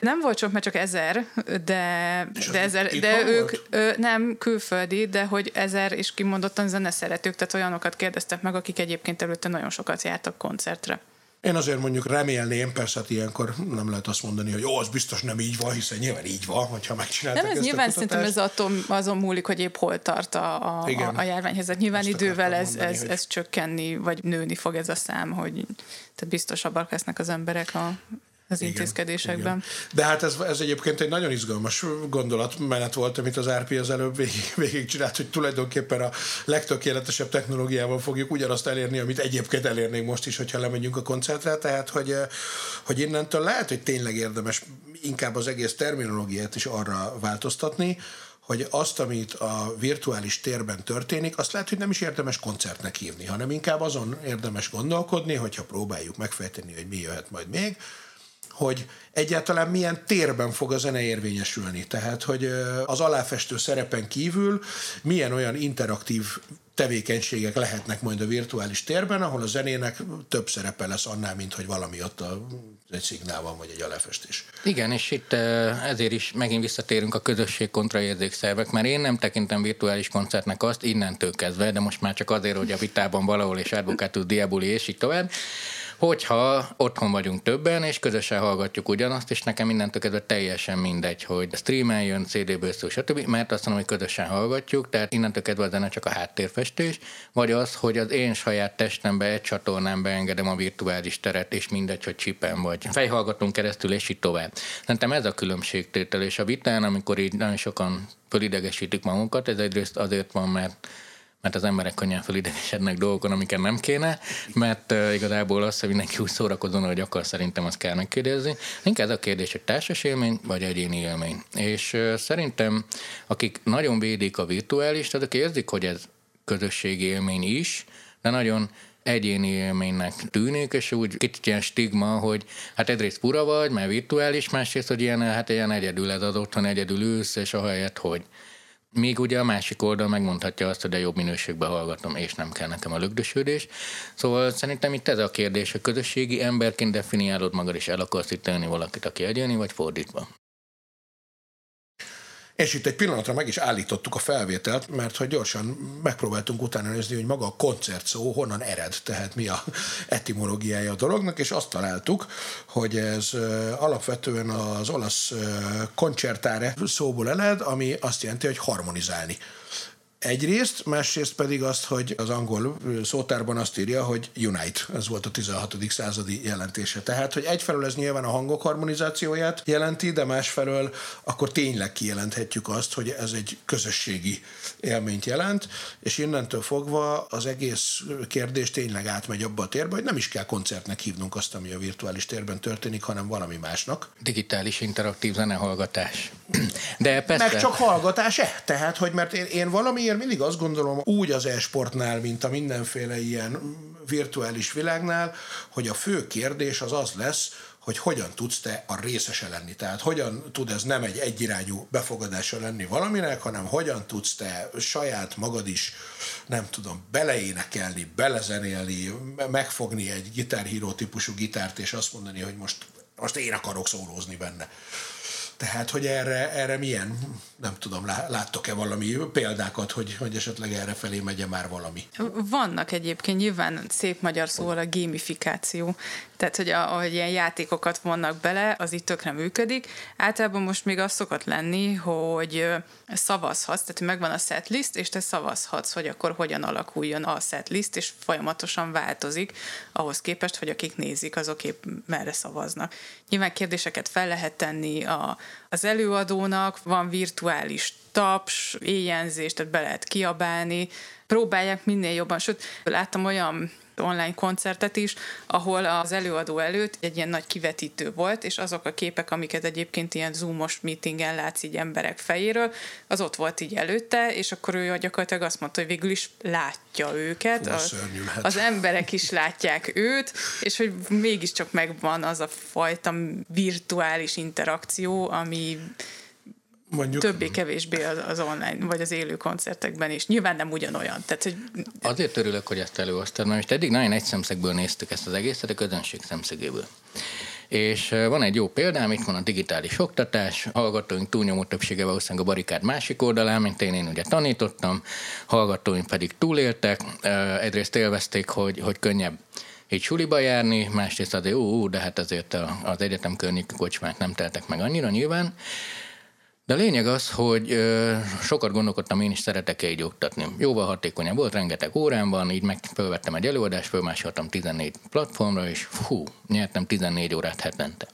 Nem volt sok, mert csak ezer, de, de, ezer, de ők ö, nem külföldi, de hogy ezer és kimondottan zeneszeretők, tehát olyanokat kérdeztek meg, akik egyébként előtte nagyon sokat jártak koncertre.
Én azért mondjuk remélném, persze hát ilyenkor nem lehet azt mondani, hogy jó, az biztos nem így van, hiszen nyilván így van, hogyha megcsinálták
Nem, ez
ezt
nyilván szerintem ez attól, azon múlik, hogy épp hol tart a, a, a, a járványhelyzet. Nyilván idővel ez, mondani, ez, hogy... ez csökkenni, vagy nőni fog ez a szám, hogy tehát biztosabbak lesznek az emberek a az igen, intézkedésekben. Igen.
De hát ez, ez egyébként egy nagyon izgalmas gondolatmenet volt, amit az RP az előbb végig, végig csinált, hogy tulajdonképpen a legtökéletesebb technológiával fogjuk ugyanazt elérni, amit egyébként elérnénk most is, hogyha lemegyünk a koncertre, tehát hogy, eh, hogy innentől lehet, hogy tényleg érdemes inkább az egész terminológiát is arra változtatni, hogy azt, amit a virtuális térben történik, azt lehet, hogy nem is érdemes koncertnek hívni, hanem inkább azon érdemes gondolkodni, hogyha próbáljuk megfejteni, hogy mi jöhet majd még, hogy egyáltalán milyen térben fog a zene érvényesülni. Tehát, hogy az aláfestő szerepen kívül milyen olyan interaktív tevékenységek lehetnek majd a virtuális térben, ahol a zenének több szerepe lesz annál, mint hogy valami ott a, egy szignál van, vagy egy aláfestés.
Igen, és itt ezért is megint visszatérünk a közösség kontra érzékszervek, mert én nem tekintem virtuális koncertnek azt innentől kezdve, de most már csak azért, hogy a vitában valahol és Advocatus Diaboli és így tovább, hogyha otthon vagyunk többen, és közösen hallgatjuk ugyanazt, és nekem mindentől kezdve teljesen mindegy, hogy streamen jön, CD-ből szó, stb., mert azt mondom, hogy közösen hallgatjuk, tehát innentől kezdve a zene csak a háttérfestés, vagy az, hogy az én saját testembe, egy csatornán engedem a virtuális teret, és mindegy, hogy csipen vagy fejhallgatunk keresztül, és így tovább. Szerintem ez a különbségtétel, és a vitán, amikor így nagyon sokan fölidegesítik magunkat, ez egyrészt azért van, mert mert az emberek könnyen felidegesednek dolgokon, amiket nem kéne, mert uh, igazából az, hogy mindenki úgy szórakozon, hogy akar, szerintem azt kell megkérdezni. Inkább a kérdés, hogy társas élmény, vagy egyéni élmény. És uh, szerintem, akik nagyon védik a virtuális, azok érzik, hogy ez közösségi élmény is, de nagyon egyéni élménynek tűnik, és úgy kicsit ilyen stigma, hogy hát egyrészt pura vagy, mert virtuális, másrészt, hogy ilyen, hát ilyen egyedül ez az otthon, egyedül ülsz, és ahelyett, hogy még ugye a másik oldal megmondhatja azt, hogy a jobb minőségben hallgatom, és nem kell nekem a lögdösödés. Szóval szerintem itt ez a kérdés, a közösségi emberként definiálod magad, és el akarsz itt valakit, aki egyéni, vagy fordítva.
És itt egy pillanatra meg is állítottuk a felvételt, mert hogy gyorsan megpróbáltunk utána nézni, hogy maga a koncert szó honnan ered, tehát mi a etimológiája a dolognak, és azt találtuk, hogy ez alapvetően az olasz concertare szóból ered, ami azt jelenti, hogy harmonizálni egyrészt, másrészt pedig azt, hogy az angol szótárban azt írja, hogy Unite, ez volt a 16. századi jelentése. Tehát, hogy egyfelől ez nyilván a hangok harmonizációját jelenti, de másfelől akkor tényleg kijelenthetjük azt, hogy ez egy közösségi élményt jelent, és innentől fogva az egész kérdés tényleg átmegy abba a térbe, hogy nem is kell koncertnek hívnunk azt, ami a virtuális térben történik, hanem valami másnak.
Digitális interaktív zenehallgatás. De persze...
Meg csak hallgatás-e? Tehát, hogy mert én, én valamiért mindig azt gondolom, úgy az e-sportnál, mint a mindenféle ilyen virtuális világnál, hogy a fő kérdés az az lesz, hogy hogyan tudsz te a részese lenni. Tehát hogyan tud ez nem egy egyirányú befogadása lenni valaminek, hanem hogyan tudsz te saját magad is, nem tudom, beleénekelni, belezenélni, megfogni egy gitárhíró típusú gitárt, és azt mondani, hogy most, most én akarok szólózni benne. Tehát, hogy erre, erre milyen, nem tudom, láttok-e valami példákat, hogy, hogy esetleg erre felé megye már valami?
Vannak egyébként nyilván szép magyar szóval a gamifikáció. Tehát, hogy ahogy ilyen játékokat vannak bele, az itt tökre működik. Általában most még az szokott lenni, hogy szavazhatsz, tehát megvan a setlist, és te szavazhatsz, hogy akkor hogyan alakuljon a setlist, és folyamatosan változik ahhoz képest, hogy akik nézik, azok épp merre szavaznak. Nyilván kérdéseket fel lehet tenni a, az előadónak, van virtuális taps, éjjenzés, tehát be lehet kiabálni, próbálják minél jobban, sőt, láttam olyan online koncertet is, ahol az előadó előtt egy ilyen nagy kivetítő volt, és azok a képek, amiket egyébként ilyen zoomos meetingen látsz így emberek fejéről, az ott volt így előtte, és akkor ő gyakorlatilag azt mondta, hogy végül is látja őket,
Fú,
az, az emberek is látják őt, és hogy mégiscsak megvan az a fajta virtuális interakció, ami mondjuk... Többé-kevésbé az, az online, vagy az élő koncertekben is. Nyilván nem ugyanolyan. Tehát, hogy...
Azért örülök, hogy ezt előhoztad, mert most eddig nagyon egy szemszegből néztük ezt az egészet, a közönség szemszögéből. És van egy jó példám, itt van a digitális oktatás, hallgatóink túlnyomó többsége valószínűleg a barikád másik oldalán, mint én, én ugye tanítottam, hallgatóink pedig túléltek, egyrészt élvezték, hogy, hogy könnyebb így suliba járni, másrészt azért, ú, ú de hát azért az egyetem környéki kocsmák nem teltek meg annyira nyilván, de a lényeg az, hogy ö, sokat gondolkodtam, én is szeretek-e így oktatni. Jóval hatékonyabb volt, rengeteg órán van, így meg fölvettem egy előadást, fölmásoltam 14 platformra, és fú, nyertem 14 órát hetente.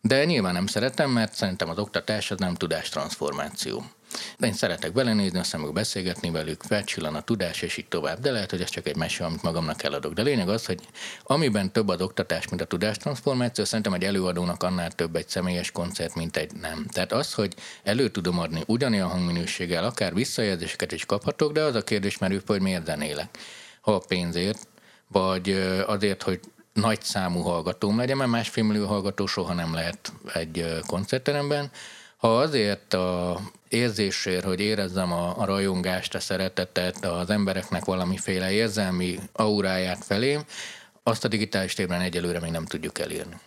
De nyilván nem szeretem, mert szerintem az oktatás az nem tudástranszformáció. De én szeretek belenézni, aztán meg beszélgetni velük, felcsillan a tudás, és így tovább. De lehet, hogy ez csak egy mese, amit magamnak eladok. De lényeg az, hogy amiben több az oktatás, mint a tudástranszformáció, szerintem egy előadónak annál több egy személyes koncert, mint egy nem. Tehát az, hogy elő tudom adni ugyanilyen hangminőséggel, akár visszajelzéseket is kaphatok, de az a kérdés merül hogy miért zenélek. Ha a pénzért, vagy azért, hogy nagy számú hallgatóm legyen, mert másfél millió hallgató soha nem lehet egy koncertteremben, ha azért a érzésért, hogy érezzem a, a rajongást, a szeretetet, az embereknek valamiféle érzelmi auráját felém, azt a digitális térben egyelőre még nem tudjuk elérni.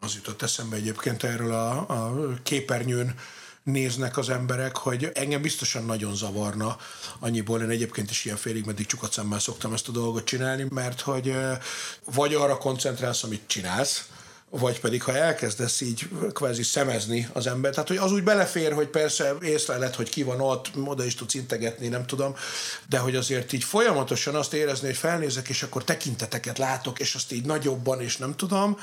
Az jutott eszembe egyébként erről a, a képernyőn néznek az emberek, hogy engem biztosan nagyon zavarna, annyiból én egyébként is ilyen félig meddig csukat szemmel szoktam ezt a dolgot csinálni, mert hogy vagy arra koncentrálsz, amit csinálsz, vagy pedig ha elkezdesz így kvázi szemezni az ember, tehát hogy az úgy belefér, hogy persze észleled, hogy ki van ott, oda is tudsz integetni, nem tudom, de hogy azért így folyamatosan azt érezni, hogy felnézek, és akkor tekinteteket látok, és azt így nagyobban, és nem tudom.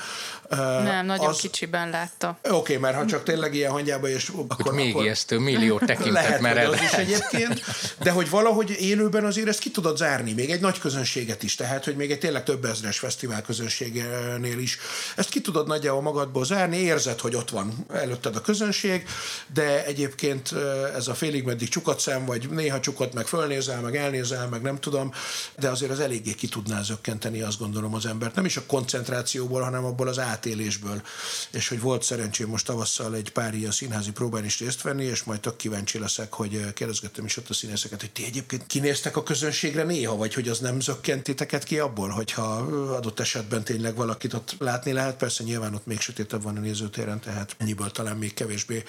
Nem, nagyon az... kicsiben látta.
Oké, okay, mert ha csak tényleg ilyen hangyába, és
akkor... Még akkor... ijesztő, millió tekintet lehet,
mert az is egyébként, de hogy valahogy élőben azért ezt ki tudod zárni, még egy nagy közönséget is, tehát, hogy még egy tényleg több ezres fesztivál közönségnél is, ezt ki tudod tudod nagyjából magadból zárni, érzed, hogy ott van előtted a közönség, de egyébként ez a félig meddig csukat szem, vagy néha csukott, meg fölnézel, meg elnézel, meg nem tudom, de azért az eléggé ki tudná zökkenteni, azt gondolom az embert. Nem is a koncentrációból, hanem abból az átélésből. És hogy volt szerencsém most tavasszal egy pár ilyen színházi próbán is részt venni, és majd tök kíváncsi leszek, hogy kérdezgettem is ott a színészeket, hogy ti egyébként kinéztek a közönségre néha, vagy hogy az nem zökkentiteket ki abból, hogyha adott esetben tényleg valakit ott látni lehet. Persze nyilván ott még sötétebb van a nézőtéren, tehát ennyiből talán még kevésbé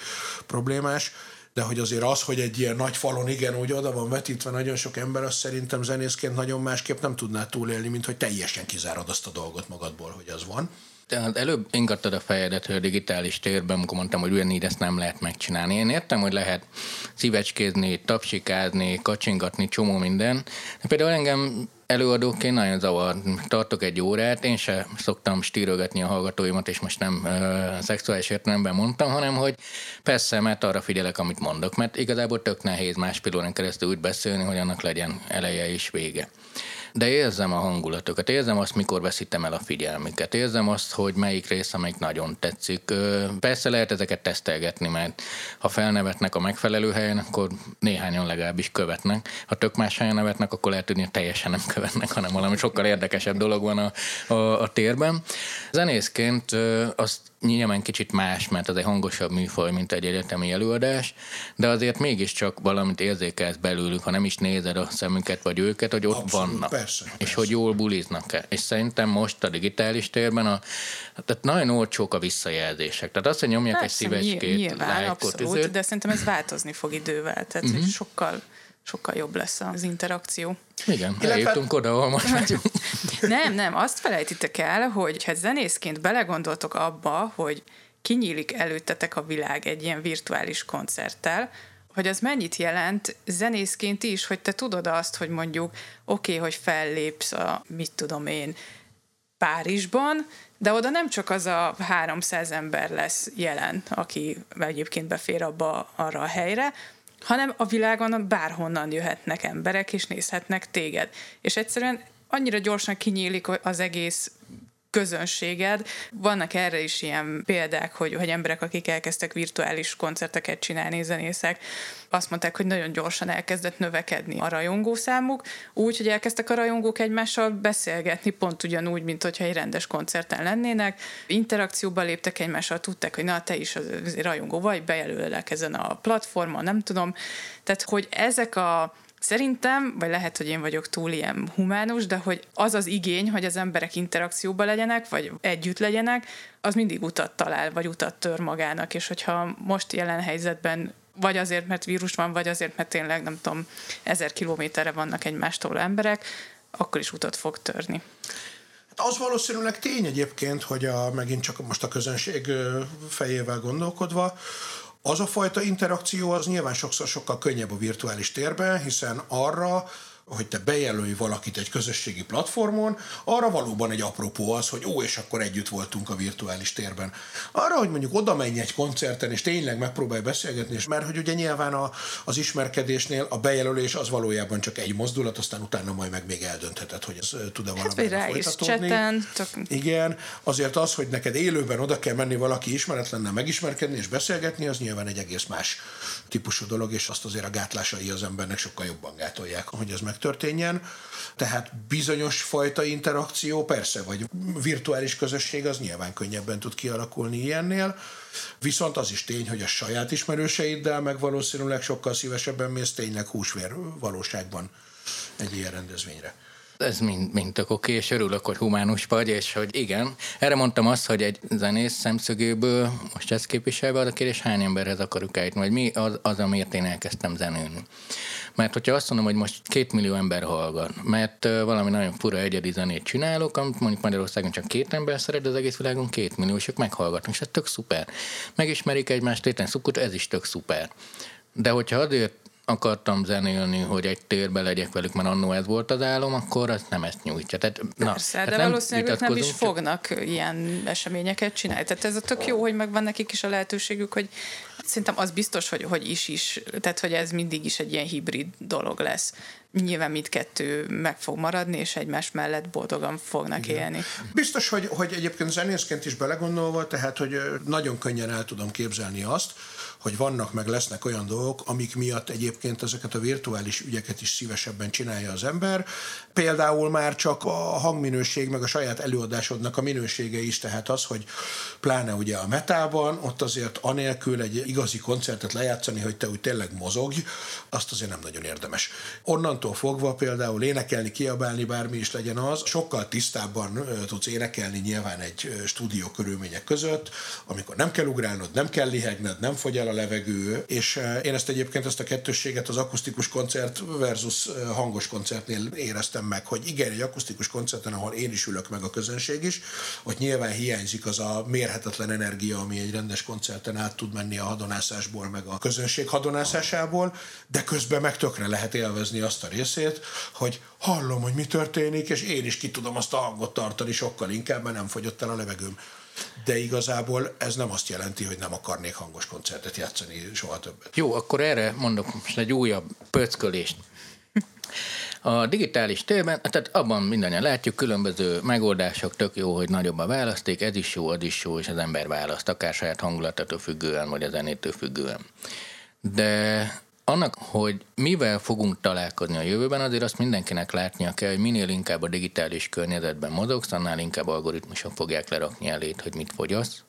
problémás de hogy azért az, hogy egy ilyen nagy falon igen, úgy oda van vetítve nagyon sok ember, azt szerintem zenészként nagyon másképp nem tudná túlélni, mint hogy teljesen kizárod azt a dolgot magadból, hogy az van.
Tehát előbb ingattad a fejedet, hogy a digitális térben, amikor mondtam, hogy ugyanígy ezt nem lehet megcsinálni. Én értem, hogy lehet szívecskézni, tapsikázni, kacsingatni, csomó minden. De például engem előadóként nagyon zavar. Tartok egy órát, én se szoktam stírölgetni a hallgatóimat, és most nem uh, szexuális értelemben mondtam, hanem hogy persze, mert arra figyelek, amit mondok, mert igazából tök nehéz más órán keresztül úgy beszélni, hogy annak legyen eleje és vége de érzem a hangulatokat, érzem azt, mikor veszítem el a figyelmüket, érzem azt, hogy melyik rész, amelyik nagyon tetszik. Persze lehet ezeket tesztelgetni, mert ha felnevetnek a megfelelő helyen, akkor néhányan legalábbis követnek. Ha tök más helyen nevetnek, akkor lehet tudni, hogy teljesen nem követnek, hanem valami sokkal érdekesebb dolog van a, a, a térben. Zenészként azt nyilván kicsit más, mert az egy hangosabb műfaj, mint egy egyetemi előadás, de azért mégiscsak valamit érzékelsz belőlük, ha nem is nézed a szemüket vagy őket, hogy ott Abszolút, vannak.
Persze,
és
persze.
hogy jól buliznak-e. És szerintem most a digitális térben a, tehát nagyon olcsók a visszajelzések. Tehát azt, hogy nyomják
persze,
egy szívecskét,
nyilván,
lájkot,
abszolút, de szerintem ez változni fog idővel, tehát uh-huh. sokkal sokkal jobb lesz az interakció.
Igen, Illetve... eljutunk oda, ahol most vagyunk.
nem, nem, azt felejtitek el, hogy ha zenészként belegondoltok abba, hogy kinyílik előttetek a világ egy ilyen virtuális koncerttel, hogy az mennyit jelent zenészként is, hogy te tudod azt, hogy mondjuk oké, okay, hogy fellépsz a, mit tudom én, Párizsban, de oda nem csak az a 300 ember lesz jelen, aki egyébként befér abba arra a helyre, hanem a világon bárhonnan jöhetnek emberek, és nézhetnek téged. És egyszerűen annyira gyorsan kinyílik az egész közönséged. Vannak erre is ilyen példák, hogy, hogy emberek, akik elkezdtek virtuális koncerteket csinálni, zenészek, azt mondták, hogy nagyon gyorsan elkezdett növekedni a rajongó számuk, úgy, hogy elkezdtek a rajongók egymással beszélgetni, pont ugyanúgy, mint hogyha egy rendes koncerten lennének, interakcióba léptek egymással, tudták, hogy na, te is az rajongó vagy, bejelölek ezen a platformon, nem tudom. Tehát, hogy ezek a Szerintem, vagy lehet, hogy én vagyok túl ilyen humánus, de hogy az az igény, hogy az emberek interakcióban legyenek, vagy együtt legyenek, az mindig utat talál, vagy utat tör magának, és hogyha most jelen helyzetben vagy azért, mert vírus van, vagy azért, mert tényleg, nem tudom, ezer kilométerre vannak egymástól emberek, akkor is utat fog törni.
Hát az valószínűleg tény egyébként, hogy a, megint csak most a közönség fejével gondolkodva, az a fajta interakció az nyilván sokszor sokkal könnyebb a virtuális térben, hiszen arra hogy te bejelölj valakit egy közösségi platformon, arra valóban egy apropó az, hogy ó, és akkor együtt voltunk a virtuális térben. Arra, hogy mondjuk oda menj egy koncerten, és tényleg megpróbálj beszélgetni, és mert hogy ugye nyilván a, az ismerkedésnél a bejelölés az valójában csak egy mozdulat, aztán utána majd meg még eldöntheted, hogy ez tud-e valami
hát, folytatódni. Csak...
Igen, azért az, hogy neked élőben oda kell menni valaki ismeretlennel megismerkedni és beszélgetni, az nyilván egy egész más típusú dolog, és azt azért a gátlásai az embernek sokkal jobban gátolják, hogy ez megtörténjen. Tehát bizonyos fajta interakció, persze, vagy virtuális közösség az nyilván könnyebben tud kialakulni ilyennél, viszont az is tény, hogy a saját ismerőseiddel meg valószínűleg sokkal szívesebben mész tényleg húsvér valóságban egy ilyen rendezvényre
ez mind, mind tök oké, és örülök, hogy humánus vagy, és hogy igen. Erre mondtam azt, hogy egy zenész szemszögéből, most ezt képviselve, a kérdés, hány emberhez akarok eljutni, vagy mi az, az, amiért én elkezdtem zenélni. Mert hogyha azt mondom, hogy most két millió ember hallgat, mert valami nagyon fura egyedi zenét csinálok, amit mondjuk Magyarországon csak két ember szeret, de az egész világon két millió, ők meghallgatnak, és ez tök szuper. Megismerik egymást, téten szukut, ez is tök szuper. De hogyha azért akartam zenélni, hogy egy térbe legyek velük, mert annó ez volt az álom, akkor az nem ezt nyújtja. Tehát,
Persze, na, de hát valószínűleg ők nem is fognak csak... ilyen eseményeket csinálni. Tehát ez a tök jó, hogy megvan nekik is a lehetőségük, hogy szerintem az biztos, hogy, hogy is is, tehát hogy ez mindig is egy ilyen hibrid dolog lesz. Nyilván mindkettő meg fog maradni, és egymás mellett boldogan fognak Igen. élni.
Biztos, hogy, hogy egyébként zenészként is belegondolva, tehát hogy nagyon könnyen el tudom képzelni azt, hogy vannak meg lesznek olyan dolgok, amik miatt egyébként ezeket a virtuális ügyeket is szívesebben csinálja az ember. Például már csak a hangminőség, meg a saját előadásodnak a minősége is, tehát az, hogy pláne ugye a metában, ott azért anélkül egy igazi koncertet lejátszani, hogy te úgy tényleg mozogj, azt azért nem nagyon érdemes. Onnantól fogva például énekelni, kiabálni, bármi is legyen az, sokkal tisztábban tudsz énekelni nyilván egy stúdió körülmények között, amikor nem kell ugrálnod, nem kell lihegned, nem fogy el a levegő, és én ezt egyébként ezt a kettősséget az akusztikus koncert versus hangos koncertnél éreztem meg, hogy igen, egy akusztikus koncerten, ahol én is ülök meg a közönség is, hogy nyilván hiányzik az a mérhetetlen energia, ami egy rendes koncerten át tud menni a hadonászásból, meg a közönség hadonászásából, de közben meg tökre lehet élvezni azt a részét, hogy hallom, hogy mi történik, és én is ki tudom azt a hangot tartani sokkal inkább, mert nem fogyott el a levegőm. De igazából ez nem azt jelenti, hogy nem akarnék hangos koncertet játszani soha többet.
Jó, akkor erre mondok most egy újabb pöckölést. A digitális térben, tehát abban mindannyian látjuk, különböző megoldások, tök jó, hogy nagyobb a választék, ez is jó, az is jó, és az ember választ, akár saját hangulatától függően, vagy a zenétől függően. De annak, hogy mivel fogunk találkozni a jövőben, azért azt mindenkinek látnia kell, hogy minél inkább a digitális környezetben mozogsz, annál inkább algoritmusok fogják lerakni elét, hogy mit fogyasz,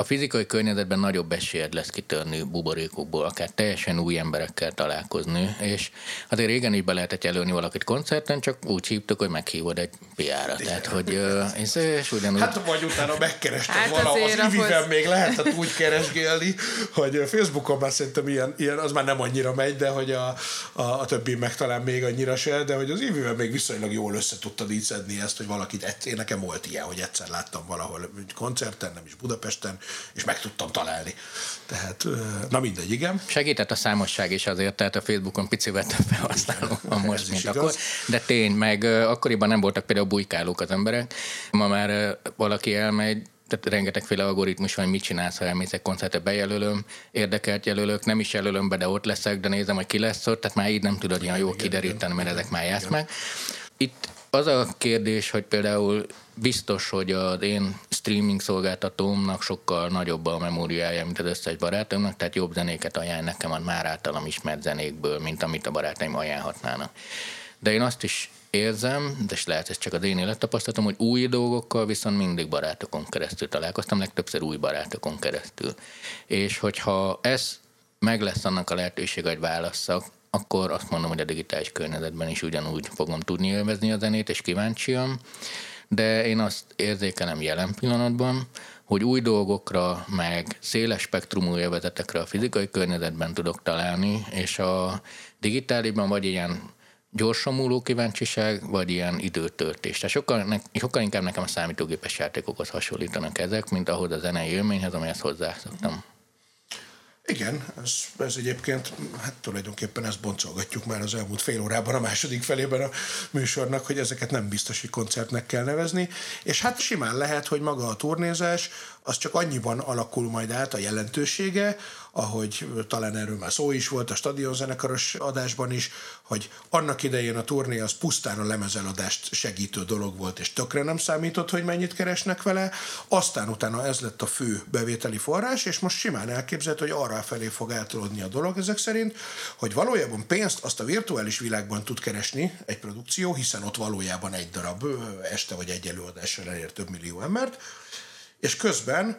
a fizikai környezetben nagyobb esélyed lesz kitörni buborékokból, akár teljesen új emberekkel találkozni, és azért régen is be lehetett jelölni valakit koncerten, csak úgy hívtuk, hogy meghívod egy PR-ra. Tehát, hogy és, és ugyanúgy...
Hát vagy utána megkerested hát valahol, az ivivel ahhoz... még lehetett úgy keresgélni, hogy Facebookon már szerintem ilyen, ilyen, az már nem annyira megy, de hogy a, a, a többi meg talán még annyira se, de hogy az ivivel még viszonylag jól össze tudtad így szedni ezt, hogy valakit, én nekem volt ilyen, hogy egyszer láttam valahol koncerten, nem is Budapesten, és meg tudtam találni. Tehát, na mindegy, igen.
Segített a számosság is azért, tehát a Facebookon picivel több felhasználó van most, mint igaz. akkor. De tény, meg akkoriban nem voltak például bujkálók az emberek. Ma már valaki elmegy, tehát rengetegféle algoritmus van, hogy mit csinálsz, ha elmész egy koncertre, bejelölöm, érdekelt jelölök, nem is jelölöm be, de ott leszek, de nézem, hogy ki lesz ott, tehát már így nem tudod ilyen jól kideríteni, mert ezek már játsz meg. Itt az a kérdés, hogy például biztos, hogy az én streaming szolgáltatómnak sokkal nagyobb a memóriája, mint az összes barátomnak, tehát jobb zenéket ajánl nekem a már általam ismert zenékből, mint amit a barátaim ajánlhatnának. De én azt is érzem, de lehet ez csak az én élettapasztalatom, hogy új dolgokkal viszont mindig barátokon keresztül találkoztam, legtöbbször új barátokon keresztül. És hogyha ez meg lesz annak a lehetőség, hogy válasszak, akkor azt mondom, hogy a digitális környezetben is ugyanúgy fogom tudni élvezni a zenét, és kíváncsiam. De én azt érzékelem jelen pillanatban, hogy új dolgokra, meg széles spektrumú élvezetekre a fizikai környezetben tudok találni, és a digitálisban vagy ilyen gyorsan múló kíváncsiság, vagy ilyen időtöltés. Tehát sokkal, ne, sokkal inkább nekem a számítógépes játékokhoz hasonlítanak ezek, mint ahhoz a zenei élményhez, amihez hozzászoktam.
Igen, ez, ez egyébként, hát tulajdonképpen ezt boncolgatjuk már az elmúlt fél órában a második felében a műsornak, hogy ezeket nem biztos, hogy koncertnek kell nevezni, és hát simán lehet, hogy maga a turnézás az csak annyiban alakul majd át a jelentősége, ahogy talán erről már szó is volt a stadionzenekaros adásban is, hogy annak idején a turné az pusztán a lemezeladást segítő dolog volt, és tökre nem számított, hogy mennyit keresnek vele, aztán utána ez lett a fő bevételi forrás, és most simán elképzelhető, hogy arra felé fog eltolódni a dolog ezek szerint, hogy valójában pénzt azt a virtuális világban tud keresni egy produkció, hiszen ott valójában egy darab este vagy egy előadással elér több millió embert, és közben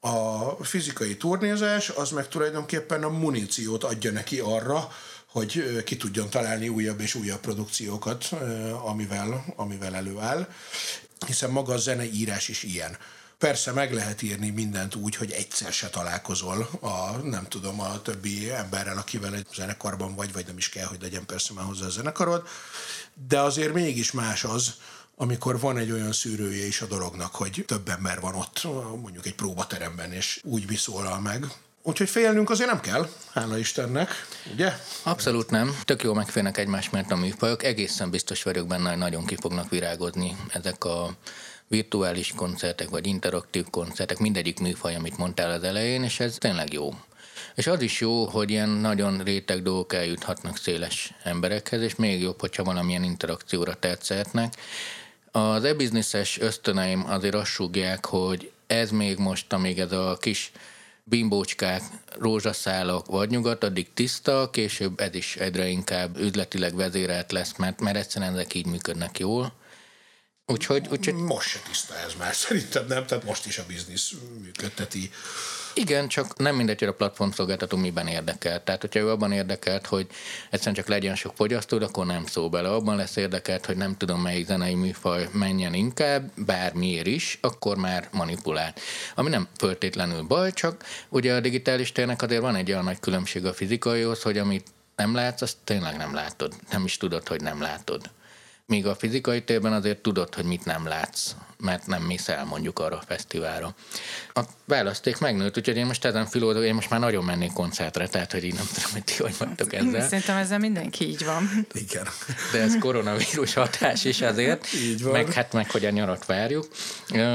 a fizikai turnézás az meg tulajdonképpen a muníciót adja neki arra, hogy ki tudjon találni újabb és újabb produkciókat, amivel, amivel előáll, hiszen maga a zeneírás is ilyen. Persze meg lehet írni mindent úgy, hogy egyszer se találkozol a, nem tudom, a többi emberrel, akivel egy zenekarban vagy, vagy nem is kell, hogy legyen persze már hozzá a zenekarod, de azért mégis más az, amikor van egy olyan szűrője is a dolognak, hogy több ember van ott, mondjuk egy próbateremben, és úgy viszólal meg, Úgyhogy félnünk azért nem kell, hála Istennek, ugye?
Abszolút nem. Tök jó megférnek egymás mert a műfajok. Egészen biztos vagyok benne, hogy nagyon ki fognak virágozni ezek a virtuális koncertek, vagy interaktív koncertek, mindegyik műfaj, amit mondtál az elején, és ez tényleg jó. És az is jó, hogy ilyen nagyon réteg dolgok eljuthatnak széles emberekhez, és még jobb, hogyha valamilyen interakcióra tetszehetnek. Az e-bizniszes ösztöneim azért azt súgják, hogy ez még most, amíg ez a kis bimbócskák, rózsaszálak vagy nyugat, addig tiszta, később ez is egyre inkább üzletileg vezérelt lesz, mert, mert egyszerűen ezek így működnek jól.
Úgyhogy, úgyhogy... Most se tiszta ez már, szerintem nem, tehát most is a biznisz működteti
Igen, csak nem mindegy, hogy a platformszolgáltató miben érdekelt. Tehát, hogyha ő abban érdekelt, hogy egyszerűen csak legyen sok fogyasztó, akkor nem szól bele. Abban lesz érdekelt, hogy nem tudom melyik zenei műfaj menjen inkább, bármiért is, akkor már manipulál. Ami nem föltétlenül baj, csak ugye a digitális térnek azért van egy olyan nagy különbség a fizikaihoz, hogy amit nem látsz, azt tényleg nem látod. Nem is tudod, hogy nem látod. Míg a fizikai térben azért tudod, hogy mit nem látsz, mert nem mész el mondjuk arra a fesztiválra. A választék megnőtt, úgyhogy én most ezen filódok, én most már nagyon mennék koncertre, tehát hogy így nem tudom, hogy ti hogy vagytok ezzel.
Szerintem ezzel mindenki így van.
Igen.
De ez koronavírus hatás is azért,
Így van.
meg hát meg, hogy a nyarat várjuk.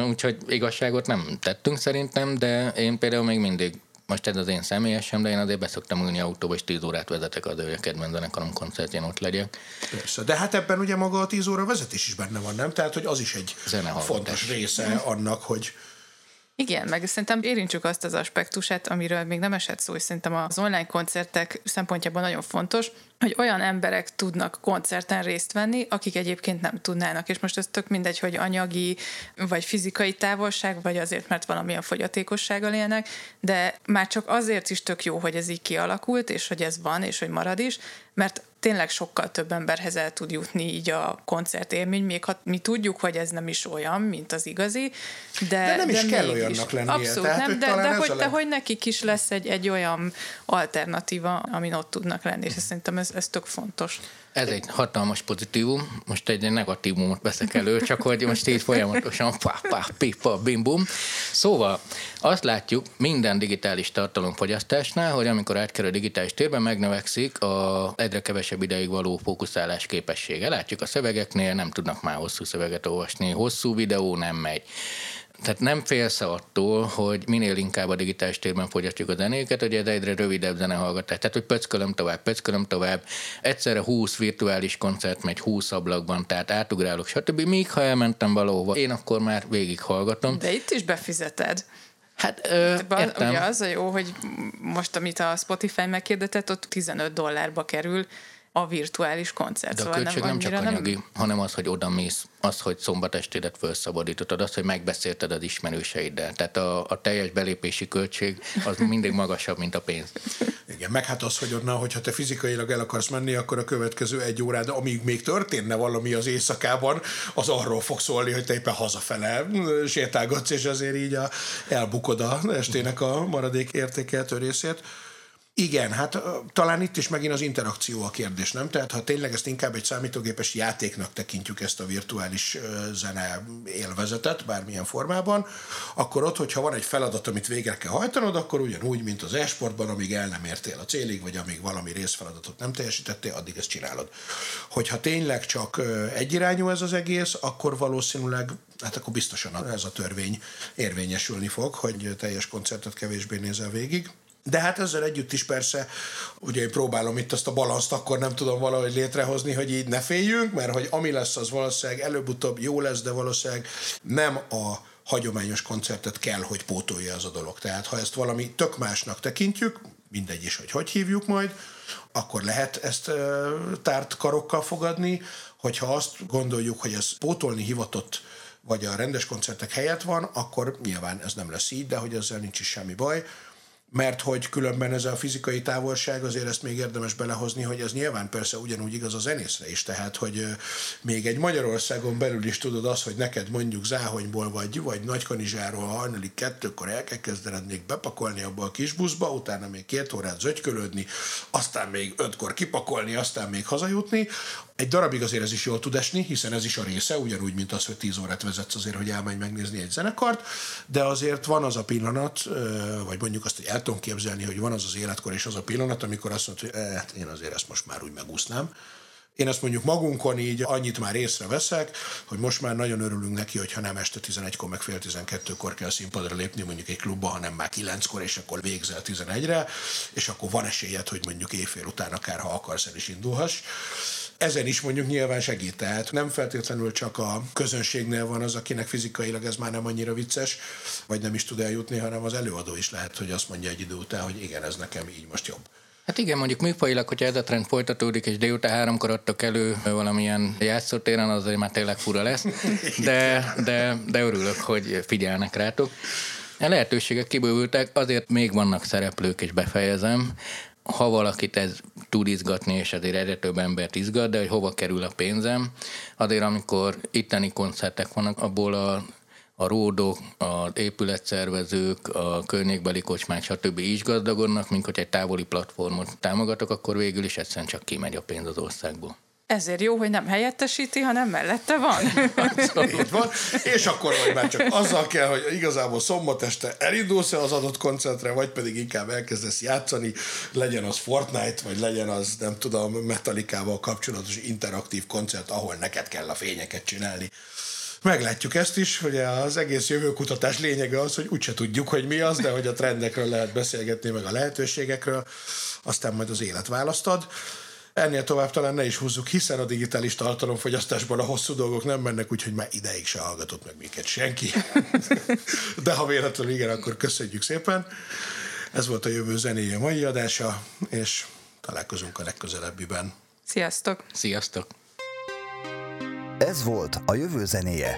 Úgyhogy igazságot nem tettünk szerintem, de én például még mindig most ez az én személyesem, de én azért beszoktam ülni autóba, és 10 órát vezetek az ő kedvenc zenekarom koncertjén ott legyek.
Persze, de hát ebben ugye maga a 10 óra vezetés is benne van, nem? Tehát, hogy az is egy
Zenehallgatás.
fontos része annak, hogy
Igen, meg szerintem érintsük azt az aspektusát, amiről még nem esett szó, és szerintem az online koncertek szempontjából nagyon fontos, hogy olyan emberek tudnak koncerten részt venni, akik egyébként nem tudnának. És most ez tök mindegy, hogy anyagi vagy fizikai távolság, vagy azért, mert valamilyen fogyatékossággal élnek, de már csak azért is tök jó, hogy ez így kialakult, és hogy ez van, és hogy marad is, mert tényleg sokkal több emberhez el tud jutni így a koncertélmény, még ha mi tudjuk, hogy ez nem is olyan, mint az igazi, de,
De nem is kell olyannak lennie,
Abszolút
tehát,
nem,
hogy
de, de, hogy, de
leg-
hogy nekik is lesz egy, egy olyan alternatíva, amin ott tudnak lenni, és szerintem ez, ez tök fontos.
Ez egy hatalmas pozitívum, most egy negatívumot veszek elő, csak hogy most így folyamatosan pá, pá, pipa, bim, bum. Szóval azt látjuk minden digitális tartalomfogyasztásnál, hogy amikor átkerül a digitális térben, megnövekszik a egyre kevesebb ideig való fókuszálás képessége. Látjuk a szövegeknél, nem tudnak már hosszú szöveget olvasni, hosszú videó nem megy. Tehát nem félsz attól, hogy minél inkább a digitális térben fogyasztjuk a zenéket, hogy ez egyre rövidebb zenehallgatás. Tehát, hogy pöckölöm tovább, pöckölöm tovább. Egyszerre 20 virtuális koncert megy 20 ablakban, tehát átugrálok, stb. Míg ha elmentem valahova, én akkor már végighallgatom.
De itt is befizeted.
Hát ö, értem.
Ugye az a jó, hogy most, amit a Spotify megkérdetett, ott 15 dollárba kerül a virtuális koncert.
De a
szóval
költség nem, nem csak anyagi, nem... hanem az, hogy oda mész, az, hogy szombat estédet felszabadítottad, az, hogy megbeszélted az ismerőseiddel. Tehát a, a teljes belépési költség az mindig magasabb, mint a pénz.
Igen, meg hát az, hogy onnan, hogyha te fizikailag el akarsz menni, akkor a következő egy órád, amíg még történne valami az éjszakában, az arról fog szólni, hogy te éppen hazafele sétálgatsz, és azért így a, elbukod a estének a maradék értékeltő részét. Igen, hát talán itt is megint az interakció a kérdés, nem? Tehát ha tényleg ezt inkább egy számítógépes játéknak tekintjük ezt a virtuális zene élvezetet, bármilyen formában, akkor ott, hogyha van egy feladat, amit végre kell hajtanod, akkor ugyanúgy, mint az e-sportban, amíg el nem értél a célig, vagy amíg valami részfeladatot nem teljesítettél, addig ezt csinálod. Hogyha tényleg csak egyirányú ez az egész, akkor valószínűleg, hát akkor biztosan ez a törvény érvényesülni fog, hogy teljes koncertet kevésbé nézel végig. De hát ezzel együtt is persze, ugye én próbálom itt azt a balanszt akkor nem tudom valahogy létrehozni, hogy így ne féljünk, mert hogy ami lesz, az valószínűleg előbb-utóbb jó lesz, de valószínűleg nem a hagyományos koncertet kell, hogy pótolja az a dolog. Tehát ha ezt valami tök másnak tekintjük, mindegy is, hogy hogy hívjuk majd, akkor lehet ezt tárt karokkal fogadni, hogyha azt gondoljuk, hogy ez pótolni hivatott vagy a rendes koncertek helyett van, akkor nyilván ez nem lesz így, de hogy ezzel nincs is semmi baj mert hogy különben ez a fizikai távolság, azért ezt még érdemes belehozni, hogy ez nyilván persze ugyanúgy igaz a zenészre is, tehát hogy még egy Magyarországon belül is tudod azt, hogy neked mondjuk Záhonyból vagy, vagy Nagykanizsáról hajnali kettőkor el kell kezdened még bepakolni abba a kis buszba, utána még két órát zögykölődni, aztán még ötkor kipakolni, aztán még hazajutni. Egy darabig azért ez is jól tud esni, hiszen ez is a része, ugyanúgy, mint az, hogy 10 órát vezetsz azért, hogy elmenj megnézni egy zenekart, de azért van az a pillanat, vagy mondjuk azt, hogy el tudom képzelni, hogy van az az életkor és az a pillanat, amikor azt mondod, hogy eh, hát én azért ezt most már úgy megúsznám. Én ezt mondjuk magunkon így annyit már észreveszek, hogy most már nagyon örülünk neki, hogyha nem este 11-kor, meg fél 12-kor kell színpadra lépni mondjuk egy klubba, hanem már 9-kor, és akkor végzel 11-re, és akkor van esélyed, hogy mondjuk éjfél után akár, ha akarsz, el is indulhass. Ezen is mondjuk nyilván segít, tehát nem feltétlenül csak a közönségnél van az, akinek fizikailag ez már nem annyira vicces, vagy nem is tud eljutni, hanem az előadó is lehet, hogy azt mondja egy idő után, hogy igen, ez nekem így most jobb.
Hát igen, mondjuk műfajilag, hogyha ez a trend folytatódik, és délután háromkor adtak elő valamilyen játszótéren, az azért már tényleg fura lesz, de, de, de örülök, hogy figyelnek rátok. A lehetőségek kibővültek, azért még vannak szereplők, és befejezem. Ha valakit ez tud izgatni, és ezért egyre több embert izgat, de hogy hova kerül a pénzem, azért amikor itteni koncertek vannak, abból a a ródok, az épületszervezők, a környékbeli kocsmák, stb. is gazdagodnak, mint hogy egy távoli platformot támogatok, akkor végül is egyszerűen csak kimegy a pénz az országból.
Ezért jó, hogy nem helyettesíti, hanem mellette van.
Így van. És akkor vagy már csak azzal kell, hogy igazából szombat este elindulsz-e az adott koncertre, vagy pedig inkább elkezdesz játszani, legyen az Fortnite, vagy legyen az, nem tudom, Metallicával kapcsolatos interaktív koncert, ahol neked kell a fényeket csinálni. Meglátjuk ezt is, hogy az egész jövőkutatás lényege az, hogy úgyse tudjuk, hogy mi az, de hogy a trendekről lehet beszélgetni, meg a lehetőségekről, aztán majd az élet választad. Ennél tovább talán ne is húzzuk, hiszen a digitális tartalomfogyasztásban a hosszú dolgok nem mennek, úgyhogy már ideig se hallgatott meg minket senki. De ha véletlenül igen, akkor köszönjük szépen. Ez volt a jövő zenéje mai adása, és találkozunk a legközelebbiben.
Sziasztok!
Sziasztok!
Ez volt a jövő zenéje.